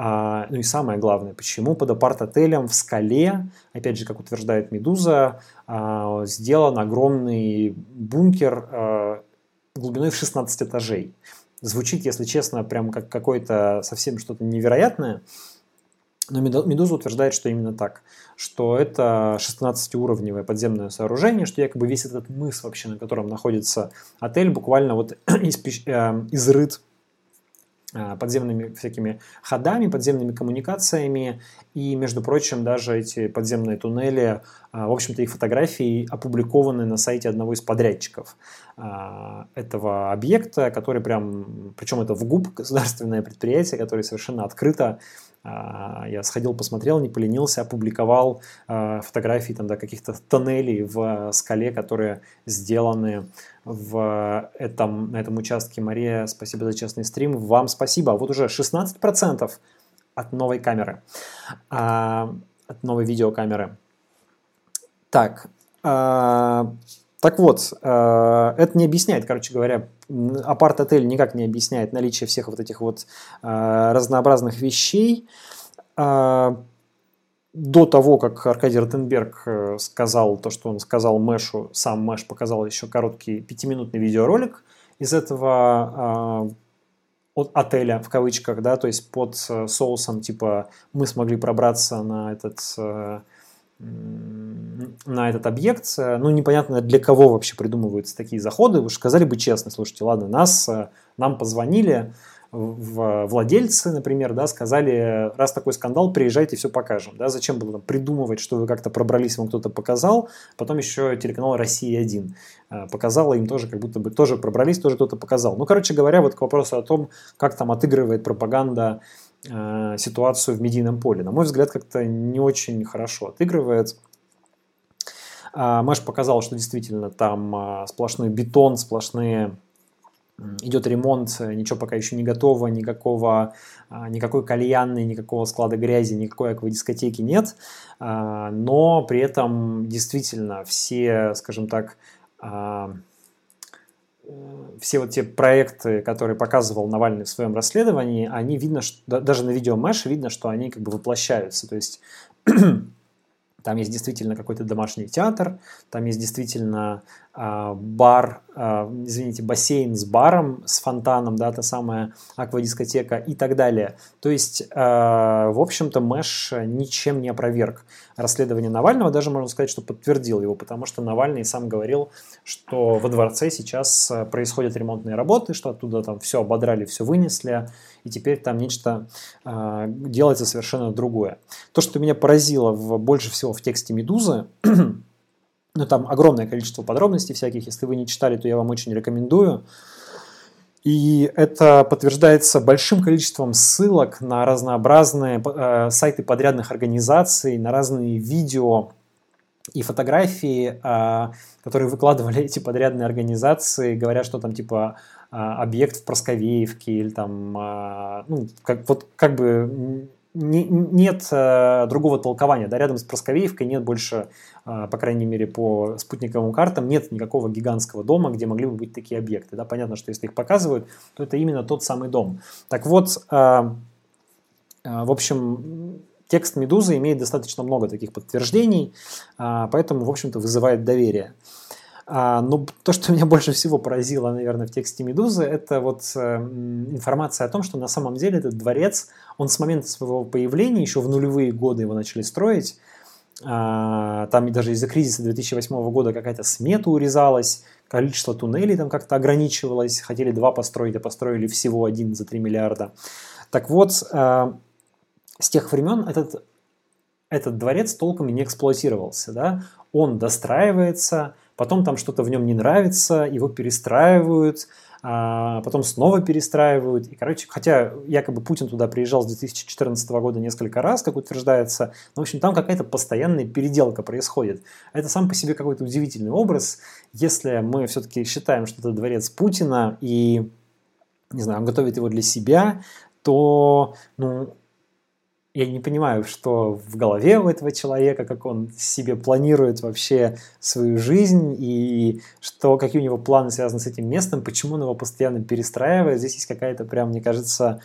Speaker 1: А, ну и самое главное, почему под апарт-отелем в скале, опять же, как утверждает Медуза, а, сделан огромный бункер а, глубиной в 16 этажей. Звучит, если честно, прям как какое-то совсем что-то невероятное, но Медуза утверждает, что именно так, что это 16-уровневое подземное сооружение, что якобы весь этот мыс вообще, на котором находится отель, буквально вот изрыт Э, подземными всякими ходами, подземными коммуникациями. И, между прочим, даже эти подземные туннели, э, в общем-то, их фотографии опубликованы на сайте одного из подрядчиков э, этого объекта, который прям, причем это в ГУП, государственное предприятие, которое совершенно открыто я сходил, посмотрел, не поленился, опубликовал фотографии там, да, каких-то тоннелей в скале, которые сделаны в этом, на этом участке. Мария, спасибо за честный стрим. Вам спасибо. Вот уже 16% от новой камеры, а, от новой видеокамеры. Так, а, так вот, а, это не объясняет, короче говоря, апарт-отель никак не объясняет наличие всех вот этих вот а, разнообразных вещей. А, до того, как Аркадий Ротенберг э, сказал то, что он сказал Мэшу, сам Мэш показал еще короткий пятиминутный видеоролик из этого э, от отеля, в кавычках, да, то есть под э, соусом, типа, мы смогли пробраться на этот, э, на этот объект. Ну, непонятно, для кого вообще придумываются такие заходы. Же сказали бы честно, слушайте, ладно, нас, э, нам позвонили, в владельцы, например, да, сказали, раз такой скандал, приезжайте, все покажем. Да, зачем было там придумывать, что вы как-то пробрались, вам кто-то показал. Потом еще телеканал «Россия-1» э, показала им тоже, как будто бы тоже пробрались, тоже кто-то показал. Ну, короче говоря, вот к вопросу о том, как там отыгрывает пропаганда э, ситуацию в медийном поле. На мой взгляд, как-то не очень хорошо отыгрывает. А, Маш показал, что действительно там а, сплошной бетон, сплошные идет ремонт, ничего пока еще не готово, никакого, а, никакой кальянной, никакого склада грязи, никакой аквадискотеки нет, но при этом действительно все, скажем так, все вот те проекты, которые показывал Навальный в своем расследовании, они видно, что даже на видео Мэш видно, что они как бы воплощаются. То есть там есть действительно какой-то домашний театр, там есть действительно э, бар, э, извините, бассейн с баром, с фонтаном, да, та самая аквадискотека и так далее. То есть, э, в общем-то, Мэш ничем не опроверг расследование Навального, даже можно сказать, что подтвердил его, потому что Навальный сам говорил, что во дворце сейчас происходят ремонтные работы, что оттуда там все ободрали, все вынесли, и теперь там нечто делается совершенно другое. То, что меня поразило в, больше всего в тексте «Медузы», ну там огромное количество подробностей всяких, если вы не читали, то я вам очень рекомендую. И это подтверждается большим количеством ссылок на разнообразные э, сайты подрядных организаций, на разные видео и фотографии, э, которые выкладывали эти подрядные организации, говорят, что там типа а, объект в Просковеевке или там, а, ну, как, вот как бы не, нет а, другого толкования, да, рядом с Просковеевкой нет больше, по крайней мере, по спутниковым картам, нет никакого гигантского дома, где могли бы быть такие объекты, да, понятно, что если их показывают, то это именно тот самый дом. Так вот, в общем, текст «Медузы» имеет достаточно много таких подтверждений, поэтому, в общем-то, вызывает доверие. А, но то, что меня больше всего поразило, наверное, в тексте «Медузы», это вот э, информация о том, что на самом деле этот дворец, он с момента своего появления, еще в нулевые годы его начали строить, а, там даже из-за кризиса 2008 года какая-то смета урезалась, количество туннелей там как-то ограничивалось, хотели два построить, а построили всего один за 3 миллиарда. Так вот, э, с тех времен этот, этот дворец толком и не эксплуатировался. Да? Он достраивается, потом там что-то в нем не нравится, его перестраивают, а потом снова перестраивают. И, короче, хотя якобы Путин туда приезжал с 2014 года несколько раз, как утверждается, но, в общем, там какая-то постоянная переделка происходит. Это сам по себе какой-то удивительный образ. Если мы все-таки считаем, что это дворец Путина и, не знаю, он готовит его для себя, то, ну, я не понимаю, что в голове у этого человека, как он себе планирует вообще свою жизнь и что, какие у него планы связаны с этим местом, почему он его постоянно перестраивает. Здесь есть какая-то прям, мне кажется,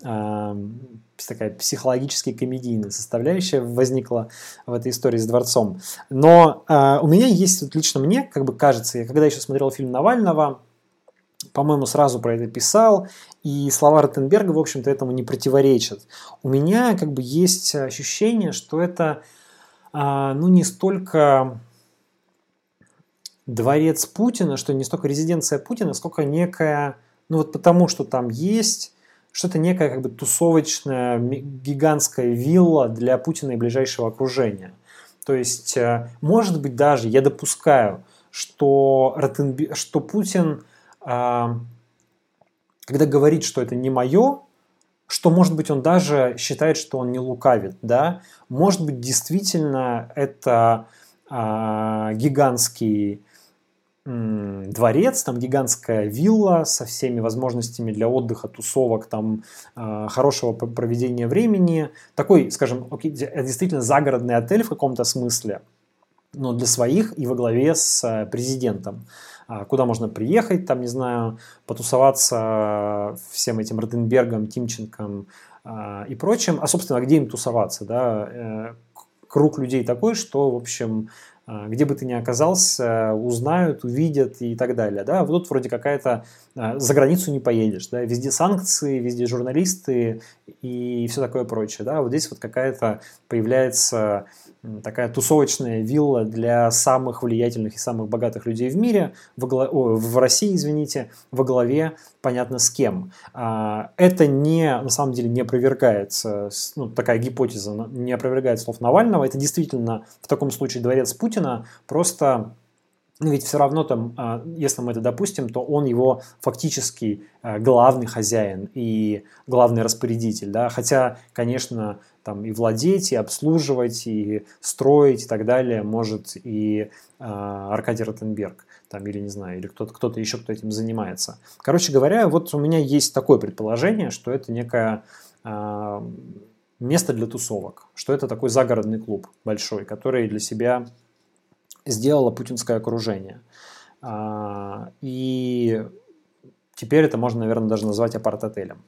Speaker 1: такая психологически комедийная составляющая возникла в этой истории с дворцом. Но э, у меня есть, вот лично мне, как бы кажется, я когда еще смотрел фильм Навального, по-моему, сразу про это писал, и слова Ротенберга, в общем-то, этому не противоречат. У меня как бы есть ощущение, что это а, ну, не столько дворец Путина, что не столько резиденция Путина, сколько некая, ну вот потому что там есть что-то некая как бы тусовочная гигантская вилла для Путина и ближайшего окружения. То есть, э, может быть, даже я допускаю, что, Ротенберг, что Путин когда говорит, что это не мое, что, может быть, он даже считает, что он не лукавит, да, может быть, действительно это а, гигантский дворец, там гигантская вилла со всеми возможностями для отдыха, тусовок, там а, хорошего проведения времени, такой, скажем, окей, действительно загородный отель в каком-то смысле, но для своих и во главе с э, президентом. А, куда можно приехать, там, не знаю, потусоваться всем этим Ротенбергом, Тимченком а, и прочим. А, собственно, где им тусоваться, да? Э, круг людей такой, что, в общем, а, где бы ты ни оказался, узнают, увидят и так далее. Да? Вот тут вроде какая-то за границу не поедешь, да? везде санкции, везде журналисты и все такое прочее. Да? Вот здесь вот какая-то появляется такая тусовочная вилла для самых влиятельных и самых богатых людей в мире, в, глав... О, в России, извините, во главе понятно с кем. А, это не, на самом деле не опровергается, ну, такая гипотеза не опровергает слов Навального, это действительно в таком случае дворец Путина, просто ну, ведь все равно там, а, если мы это допустим, то он его фактически а, главный хозяин и главный распорядитель, да, хотя, конечно, там и владеть, и обслуживать, и строить и так далее может и э, Аркадий Ротенберг, там, или не знаю, или кто-то кто еще, кто этим занимается. Короче говоря, вот у меня есть такое предположение, что это некое э, место для тусовок, что это такой загородный клуб большой, который для себя сделало путинское окружение. Э, и теперь это можно, наверное, даже назвать апарт-отелем.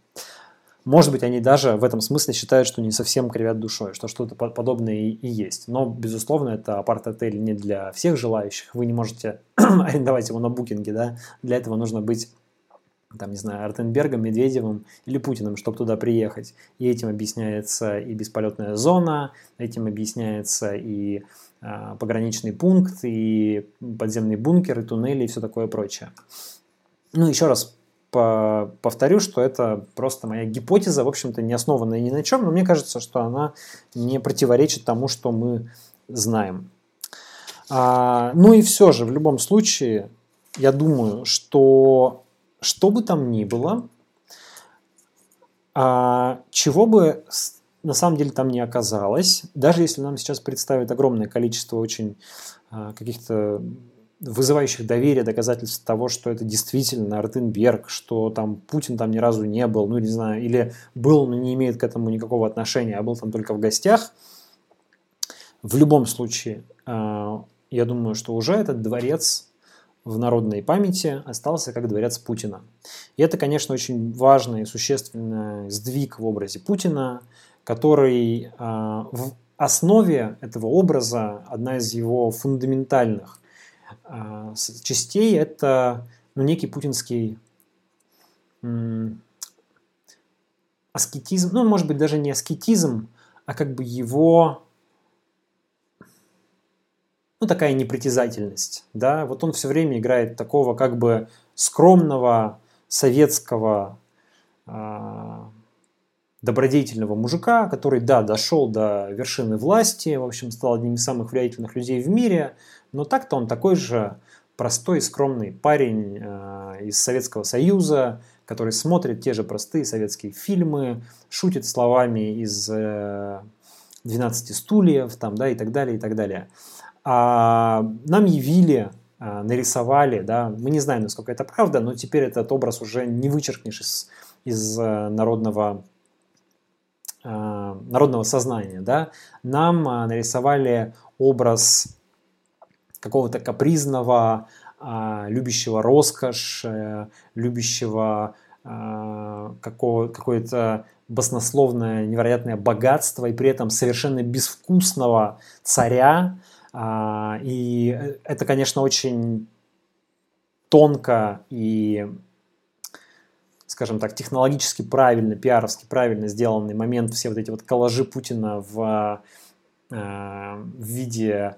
Speaker 1: Может быть, они даже в этом смысле считают, что не совсем кривят душой, что что-то подобное и, есть. Но, безусловно, это апарт-отель не для всех желающих. Вы не можете арендовать его на букинге, да. Для этого нужно быть там, не знаю, Артенбергом, Медведевым или Путиным, чтобы туда приехать. И этим объясняется и бесполетная зона, этим объясняется и э, пограничный пункт, и подземный бункер, и туннели, и все такое прочее. Ну, еще раз повторю, что это просто моя гипотеза, в общем-то, не основанная ни на чем, но мне кажется, что она не противоречит тому, что мы знаем. А, ну и все же, в любом случае, я думаю, что что бы там ни было, а, чего бы на самом деле там не оказалось, даже если нам сейчас представят огромное количество очень а, каких-то вызывающих доверие доказательств того, что это действительно Ротенберг, что там Путин там ни разу не был, ну не знаю, или был, но не имеет к этому никакого отношения, а был там только в гостях. В любом случае, а, я думаю, что уже этот дворец в народной памяти остался как дворец Путина. И это, конечно, очень важный и существенный сдвиг в образе Путина, который а, в основе этого образа одна из его фундаментальных э, частей это ну, некий путинский аскетизм, ну, может быть, даже не аскетизм, а как бы его, ну, такая непритязательность, да, вот он все время играет такого как бы скромного советского э, добродетельного мужика, который, да, дошел до вершины власти, в общем, стал одним из самых влиятельных людей в мире, но так-то он такой же простой, скромный парень э, из Советского Союза, который смотрит те же простые советские фильмы, шутит словами из э, 12 стульев, там, да, и так далее, и так далее. А нам явили, э, нарисовали, да, мы не знаем, насколько это правда, но теперь этот образ уже не вычеркнешь из, из э, народного народного сознания, да, нам нарисовали образ какого-то капризного, а, любящего роскошь, э, любящего какое-то баснословное, невероятное богатство и при этом совершенно безвкусного царя. И это, конечно, очень тонко и скажем так, технологически правильно, пиаровски правильно сделанный момент, все вот эти вот коллажи Путина в, в виде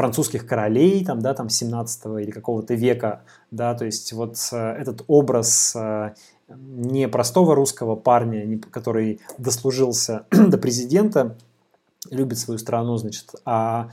Speaker 1: французских королей, там, да, там 17 или какого-то века, да, то есть вот э, этот образ э, не простого русского парня, который дослужился до президента, любит свою страну, значит, а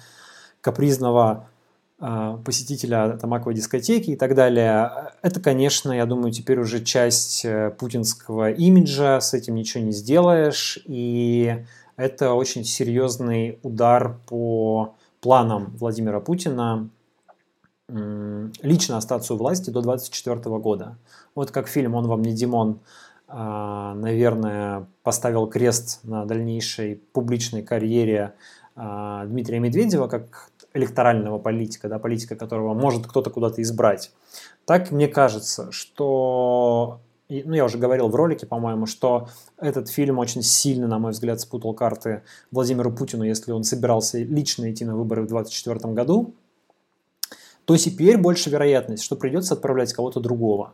Speaker 1: капризного э, посетителя тамаковой дискотеки и так далее. Это, конечно, я думаю, теперь уже часть путинского имиджа, с этим ничего не сделаешь, и это очень серьезный удар по планом Владимира Путина лично остаться у власти до 2024 года. Вот как фильм «Он вам не Димон», а, наверное, поставил крест на дальнейшей публичной карьере а, Дмитрия Медведева как электорального политика, да, политика, которого может кто-то куда-то избрать. Так мне кажется, что ну, я уже говорил в ролике, по-моему, что этот фильм очень сильно, на мой взгляд, спутал карты Владимиру Путину, если он собирался лично идти на выборы в 2024 году, то теперь больше вероятность, что придется отправлять кого-то другого.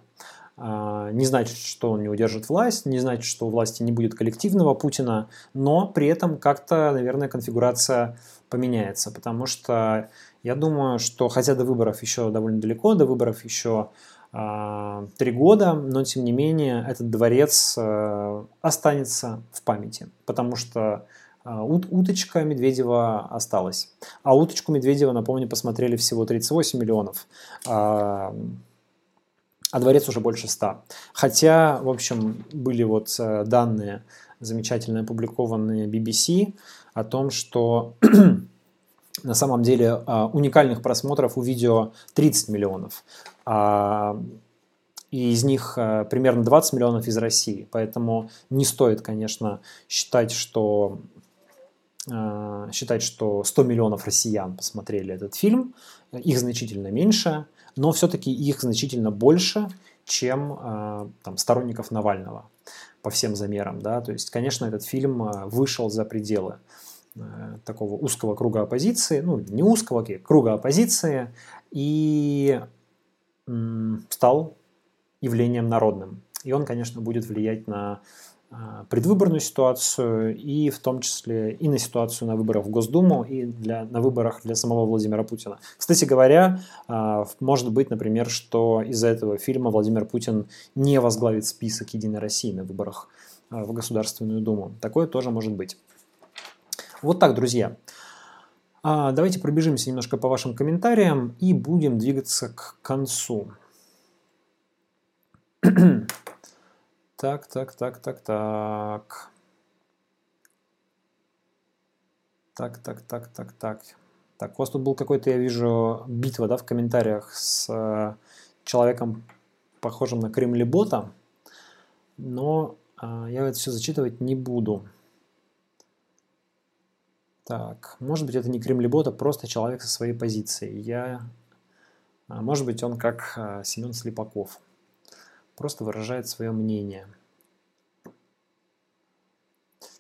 Speaker 1: А, не значит, что он не удержит власть, не значит, что у власти не будет коллективного Путина, но при этом как-то, наверное, конфигурация поменяется, потому что я думаю, что хотя до выборов еще довольно далеко, до выборов еще а, три года, но тем не менее этот дворец э, останется в памяти, потому что а, уточка Медведева осталась. А уточку Медведева, напомню, посмотрели всего 38 миллионов, а, а дворец уже больше 100. Хотя, в общем, были вот э, данные замечательно опубликованные BBC о том, что на самом деле уникальных просмотров у видео 30 миллионов а, и из них а, примерно 20 миллионов из России. Поэтому не стоит, конечно, считать, что а, считать, что 100 миллионов россиян посмотрели этот фильм. Их значительно меньше, но все-таки их значительно больше, чем там, сторонников Навального по всем замерам. Да? То есть, конечно, этот фильм вышел за пределы такого узкого круга оппозиции, ну, не узкого, а круга оппозиции, и стал явлением народным. И он, конечно, будет влиять на предвыборную ситуацию и в том числе и на ситуацию на выборах в Госдуму и для, на выборах для самого Владимира Путина. Кстати говоря, а, может быть, например, что из-за этого фильма Владимир Путин не возглавит список Единой России на выборах а, в Государственную Думу. Такое тоже может быть. Вот так, друзья. А, давайте пробежимся немножко по вашим комментариям и будем двигаться к концу. так, так, так, так, так. Так, так, так, так, так. Так, у вас тут был какой-то, я вижу, битва, да, в комментариях с э, человеком, похожим на Кремлебота, но э, я это все зачитывать не буду. Так, может быть, это не Кремлебот, просто человек со своей позицией. Я... А, может быть, он как а, Семен Слепаков. Просто выражает свое мнение.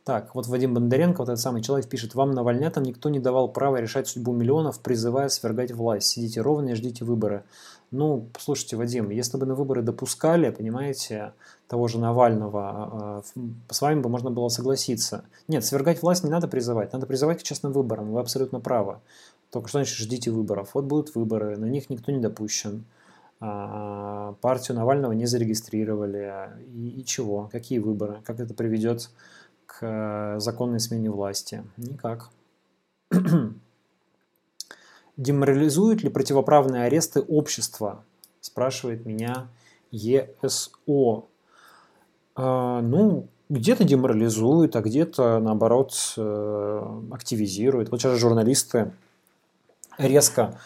Speaker 1: Так, вот Вадим Бондаренко, вот этот самый человек, пишет, вам навальнятам никто не давал права решать судьбу миллионов, призывая свергать власть. Сидите ровно и ждите выборы. Ну, слушайте, Вадим, если бы на выборы допускали, понимаете, того же Навального, а, а, с вами бы можно было согласиться. Нет, свергать власть не надо призывать, надо призывать к честным выборам, вы абсолютно правы. Только что значит ждите выборов? Вот будут выборы, на них никто не допущен. А, партию Навального не зарегистрировали. И, и чего? Какие выборы? Как это приведет к э, законной смене власти? Никак. Деморализуют ли противоправные аресты общества? Спрашивает меня ЕСО. А, ну, где-то деморализует, а где-то, наоборот, э, активизирует. Вот сейчас журналисты резко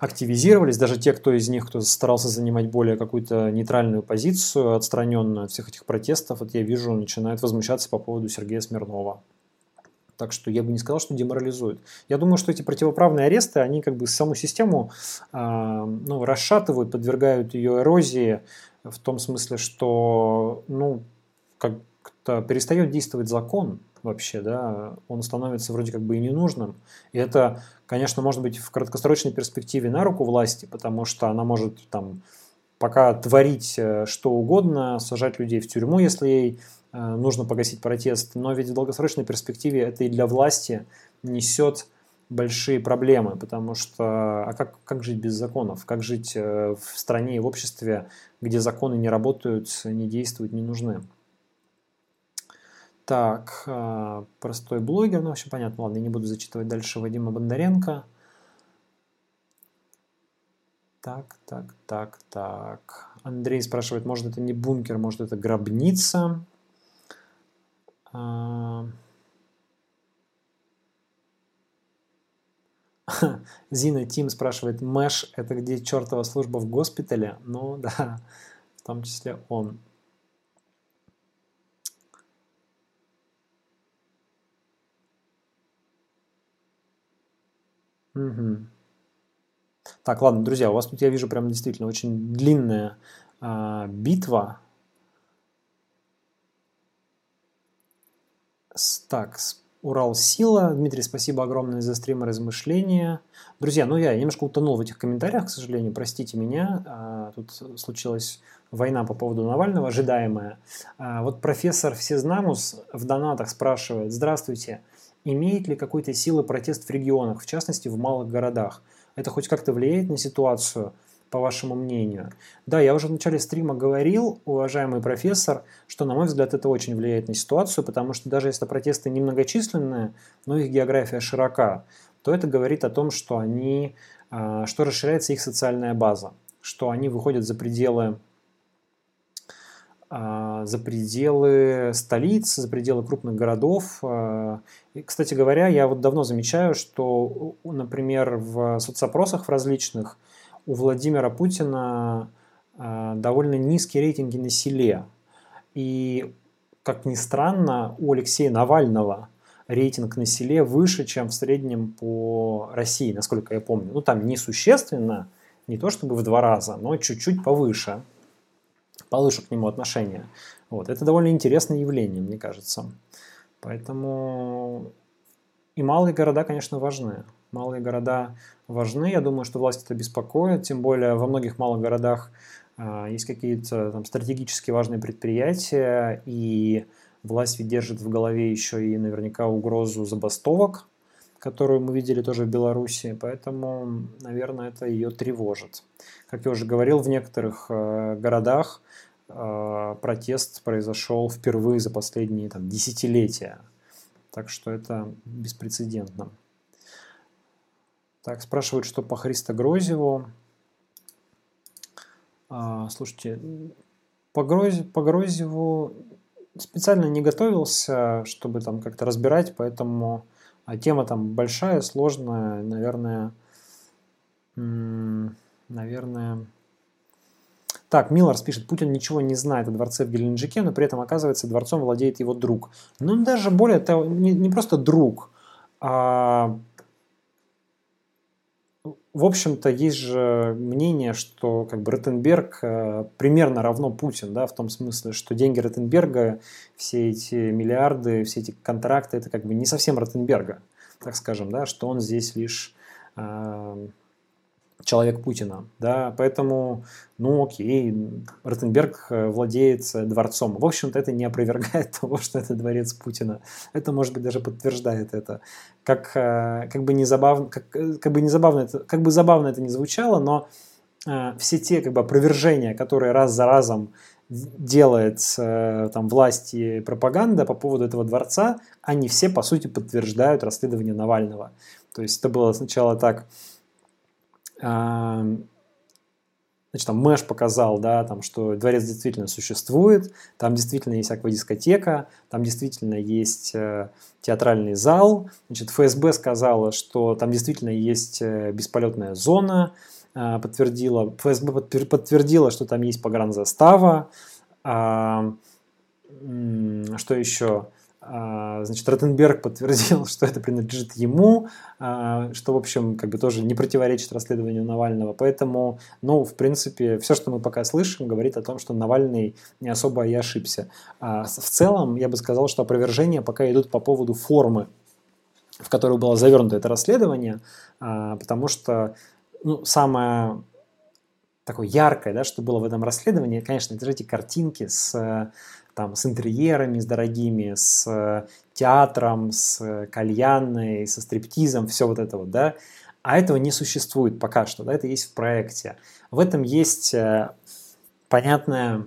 Speaker 1: активизировались, даже те, кто из них, кто старался занимать более какую-то нейтральную позицию, отстраненную от всех этих протестов, вот я вижу, начинают возмущаться по поводу Сергея Смирнова. Так что я бы не сказал, что деморализует. Я думаю, что эти противоправные аресты, они как бы саму систему э, ну, расшатывают, подвергают ее эрозии в том смысле, что ну, как-то перестает действовать закон вообще, да, он становится вроде как бы и ненужным. И это, конечно, может быть в краткосрочной перспективе на руку власти, потому что она может там пока творить э, что угодно, сажать людей в тюрьму, если ей э, нужно погасить протест. Но ведь в долгосрочной перспективе это и для власти несет большие проблемы, потому что а как, как жить без законов? Как жить э, в стране и в обществе, где законы не работают, не действуют, не нужны? Так, а, простой блогер, ну, вообще понятно, ладно, я не буду зачитывать дальше Вадима Бондаренко. Так, так, так, так. Андрей спрашивает, может это не бункер, может это гробница. А. Зина Тим спрашивает, Мэш это где чертова служба в госпитале? Ну да, в том числе он. Угу. Так, ладно, друзья, у вас тут, я вижу, прям действительно очень длинная а, битва. С, так, с Урал Сила. Дмитрий, спасибо огромное за стрим и размышления. Друзья, ну я немножко утонул в этих комментариях, к сожалению, простите меня. А, тут случилась война по поводу Навального, ожидаемая. А, вот профессор Всезнамус в донатах спрашивает, здравствуйте, Имеет ли какой-то силы протест в регионах, в частности в малых городах? Это хоть как-то влияет на ситуацию, по вашему мнению? Да, я уже в начале стрима говорил, уважаемый профессор, что, на мой взгляд, это очень влияет на ситуацию, потому что даже если протесты немногочисленные, но их география широка, то это говорит о том, что они, а, что расширяется их социальная база, что они выходят за пределы за пределы столиц, за пределы крупных городов. А, и, кстати говоря, я вот давно замечаю, что, например, в соцопросах в различных у Владимира Путина а, довольно низкие рейтинги на селе. И, как ни странно, у Алексея Навального рейтинг на селе выше, чем в среднем по России, насколько я помню. Ну, там несущественно, не то чтобы в два раза, но чуть-чуть повыше получше к нему отношение. Вот. Это довольно интересное явление, мне кажется. Поэтому и малые города, конечно, важны. Малые города важны. Я думаю, что власть это беспокоит. Тем более во многих малых городах э, есть какие-то там стратегически важные предприятия, и власть ведь держит в голове еще и наверняка угрозу забастовок, которую мы видели тоже в Беларуси, поэтому, наверное, это ее тревожит. Как я уже говорил, в некоторых э, городах э, протест произошел впервые за последние там, десятилетия. Так что это беспрецедентно. Так, спрашивают, что по Христо Грозеву. А, слушайте, по, Гроз, по Грозеву специально не готовился, чтобы там как-то разбирать, поэтому а тема там большая, сложная, наверное, наверное... Так, Милларс пишет, Путин ничего не знает о дворце в Геленджике, но при этом, оказывается, дворцом владеет его друг. Ну, даже более того, не, не просто друг, а в общем-то, есть же мнение, что как бы Ротенберг э, примерно равно Путин, да, в том смысле, что деньги Ротенберга, все эти миллиарды, все эти контракты, это как бы не совсем Ротенберга, так скажем, да, что он здесь лишь э, человек Путина, да, поэтому, ну окей, Ротенберг э, владеет дворцом. В общем-то, это не опровергает того, что это дворец Путина. Это, может быть, даже подтверждает это. Как, э, как бы не забавно, как, э, как бы не забавно это, как бы забавно это не звучало, но э, все те как бы опровержения, которые раз за разом делает э, там власть и пропаганда по поводу этого дворца, они все, по сути, подтверждают расследование Навального. То есть это было сначала так, значит, там Мэш показал, да, там, что дворец действительно существует, там действительно есть аквадискотека, там действительно есть э, театральный зал, значит, ФСБ сказала, что там действительно есть э, бесполетная зона, э, подтвердила, ФСБ подтвердила, что там есть погранзастава, что еще? А, значит, Ротенберг подтвердил, что это принадлежит ему, а, что, в общем, как бы тоже не противоречит расследованию Навального. Поэтому, ну, в принципе, все, что мы пока слышим, говорит о том, что Навальный не особо и ошибся. А в целом, я бы сказал, что опровержения пока идут по поводу формы, в которую было завернуто это расследование, потому что ну, самое такое яркое, да, что было в этом расследовании, конечно, это же эти картинки с там, с интерьерами, с дорогими, с э, театром, с э, кальянной, со стриптизом, все вот это вот, да, а этого не существует пока что, да, это есть в проекте. В этом есть э, понятная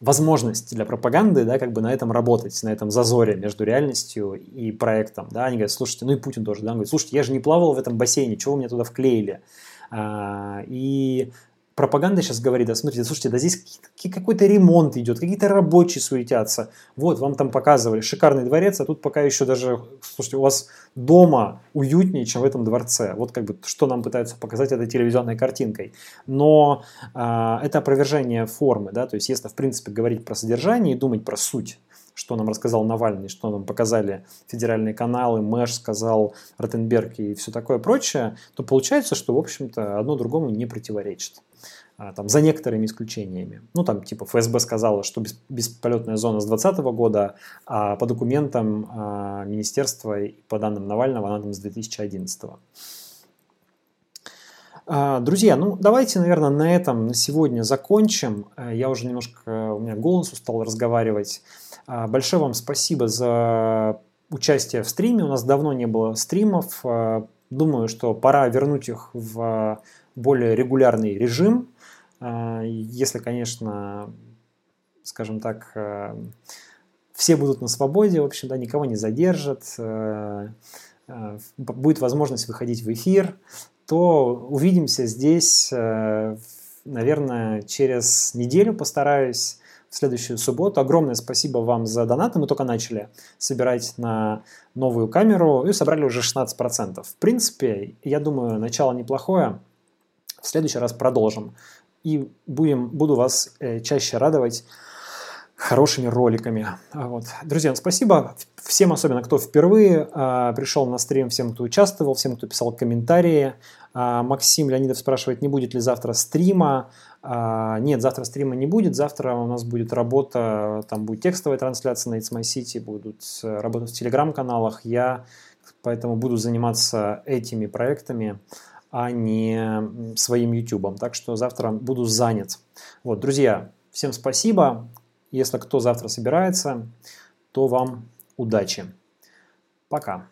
Speaker 1: возможность для пропаганды, да, как бы на этом работать, на этом зазоре между реальностью и проектом, да, они говорят, слушайте, ну и Путин тоже, да, он говорит, слушайте, я же не плавал в этом бассейне, чего вы меня туда вклеили? А, и пропаганда сейчас говорит, да, смотрите, слушайте, да здесь какой-то ремонт идет, какие-то рабочие суетятся. Вот, вам там показывали шикарный дворец, а тут пока еще даже, слушайте, у вас дома уютнее, чем в этом дворце. Вот как бы что нам пытаются показать этой телевизионной картинкой. Но э, это опровержение формы, да, то есть если в принципе говорить про содержание и думать про суть, что нам рассказал Навальный, что нам показали федеральные каналы, Мэш сказал, Ротенберг и все такое прочее, то получается, что, в общем-то, одно другому не противоречит. А, там, за некоторыми исключениями. Ну, там, типа, ФСБ сказала, что бесполетная зона с 2020 года, а по документам а, министерства и по данным Навального она там с 2011. А, друзья, ну давайте, наверное, на этом на сегодня закончим. Э, я уже немножко, у меня голос устал разговаривать. А, большое вам спасибо за участие в стриме. У нас давно не было стримов. Думаю, что пора вернуть их в более регулярный режим. А, если, конечно, скажем так, э, все будут на свободе, в общем, да, никого не задержат, э, э, будет возможность выходить в эфир, то увидимся здесь, наверное, через неделю постараюсь в следующую субботу. Огромное спасибо вам за донаты. Мы только начали собирать на новую камеру и собрали уже 16%. В принципе, я думаю, начало неплохое. В следующий раз продолжим и будем, буду вас э, чаще радовать хорошими роликами. А вот. Друзья, спасибо всем, особенно кто впервые а, пришел на стрим, всем, кто участвовал, всем, кто писал комментарии. А, Максим Леонидов спрашивает, не будет ли завтра стрима. Нет, завтра стрима не будет. Завтра у нас будет работа, там будет текстовая трансляция на It's My City, будут работы в телеграм-каналах. Я поэтому буду заниматься этими проектами а не своим YouTube. Так что завтра буду занят. Вот, друзья, всем спасибо. Если кто завтра собирается, то вам удачи. Пока.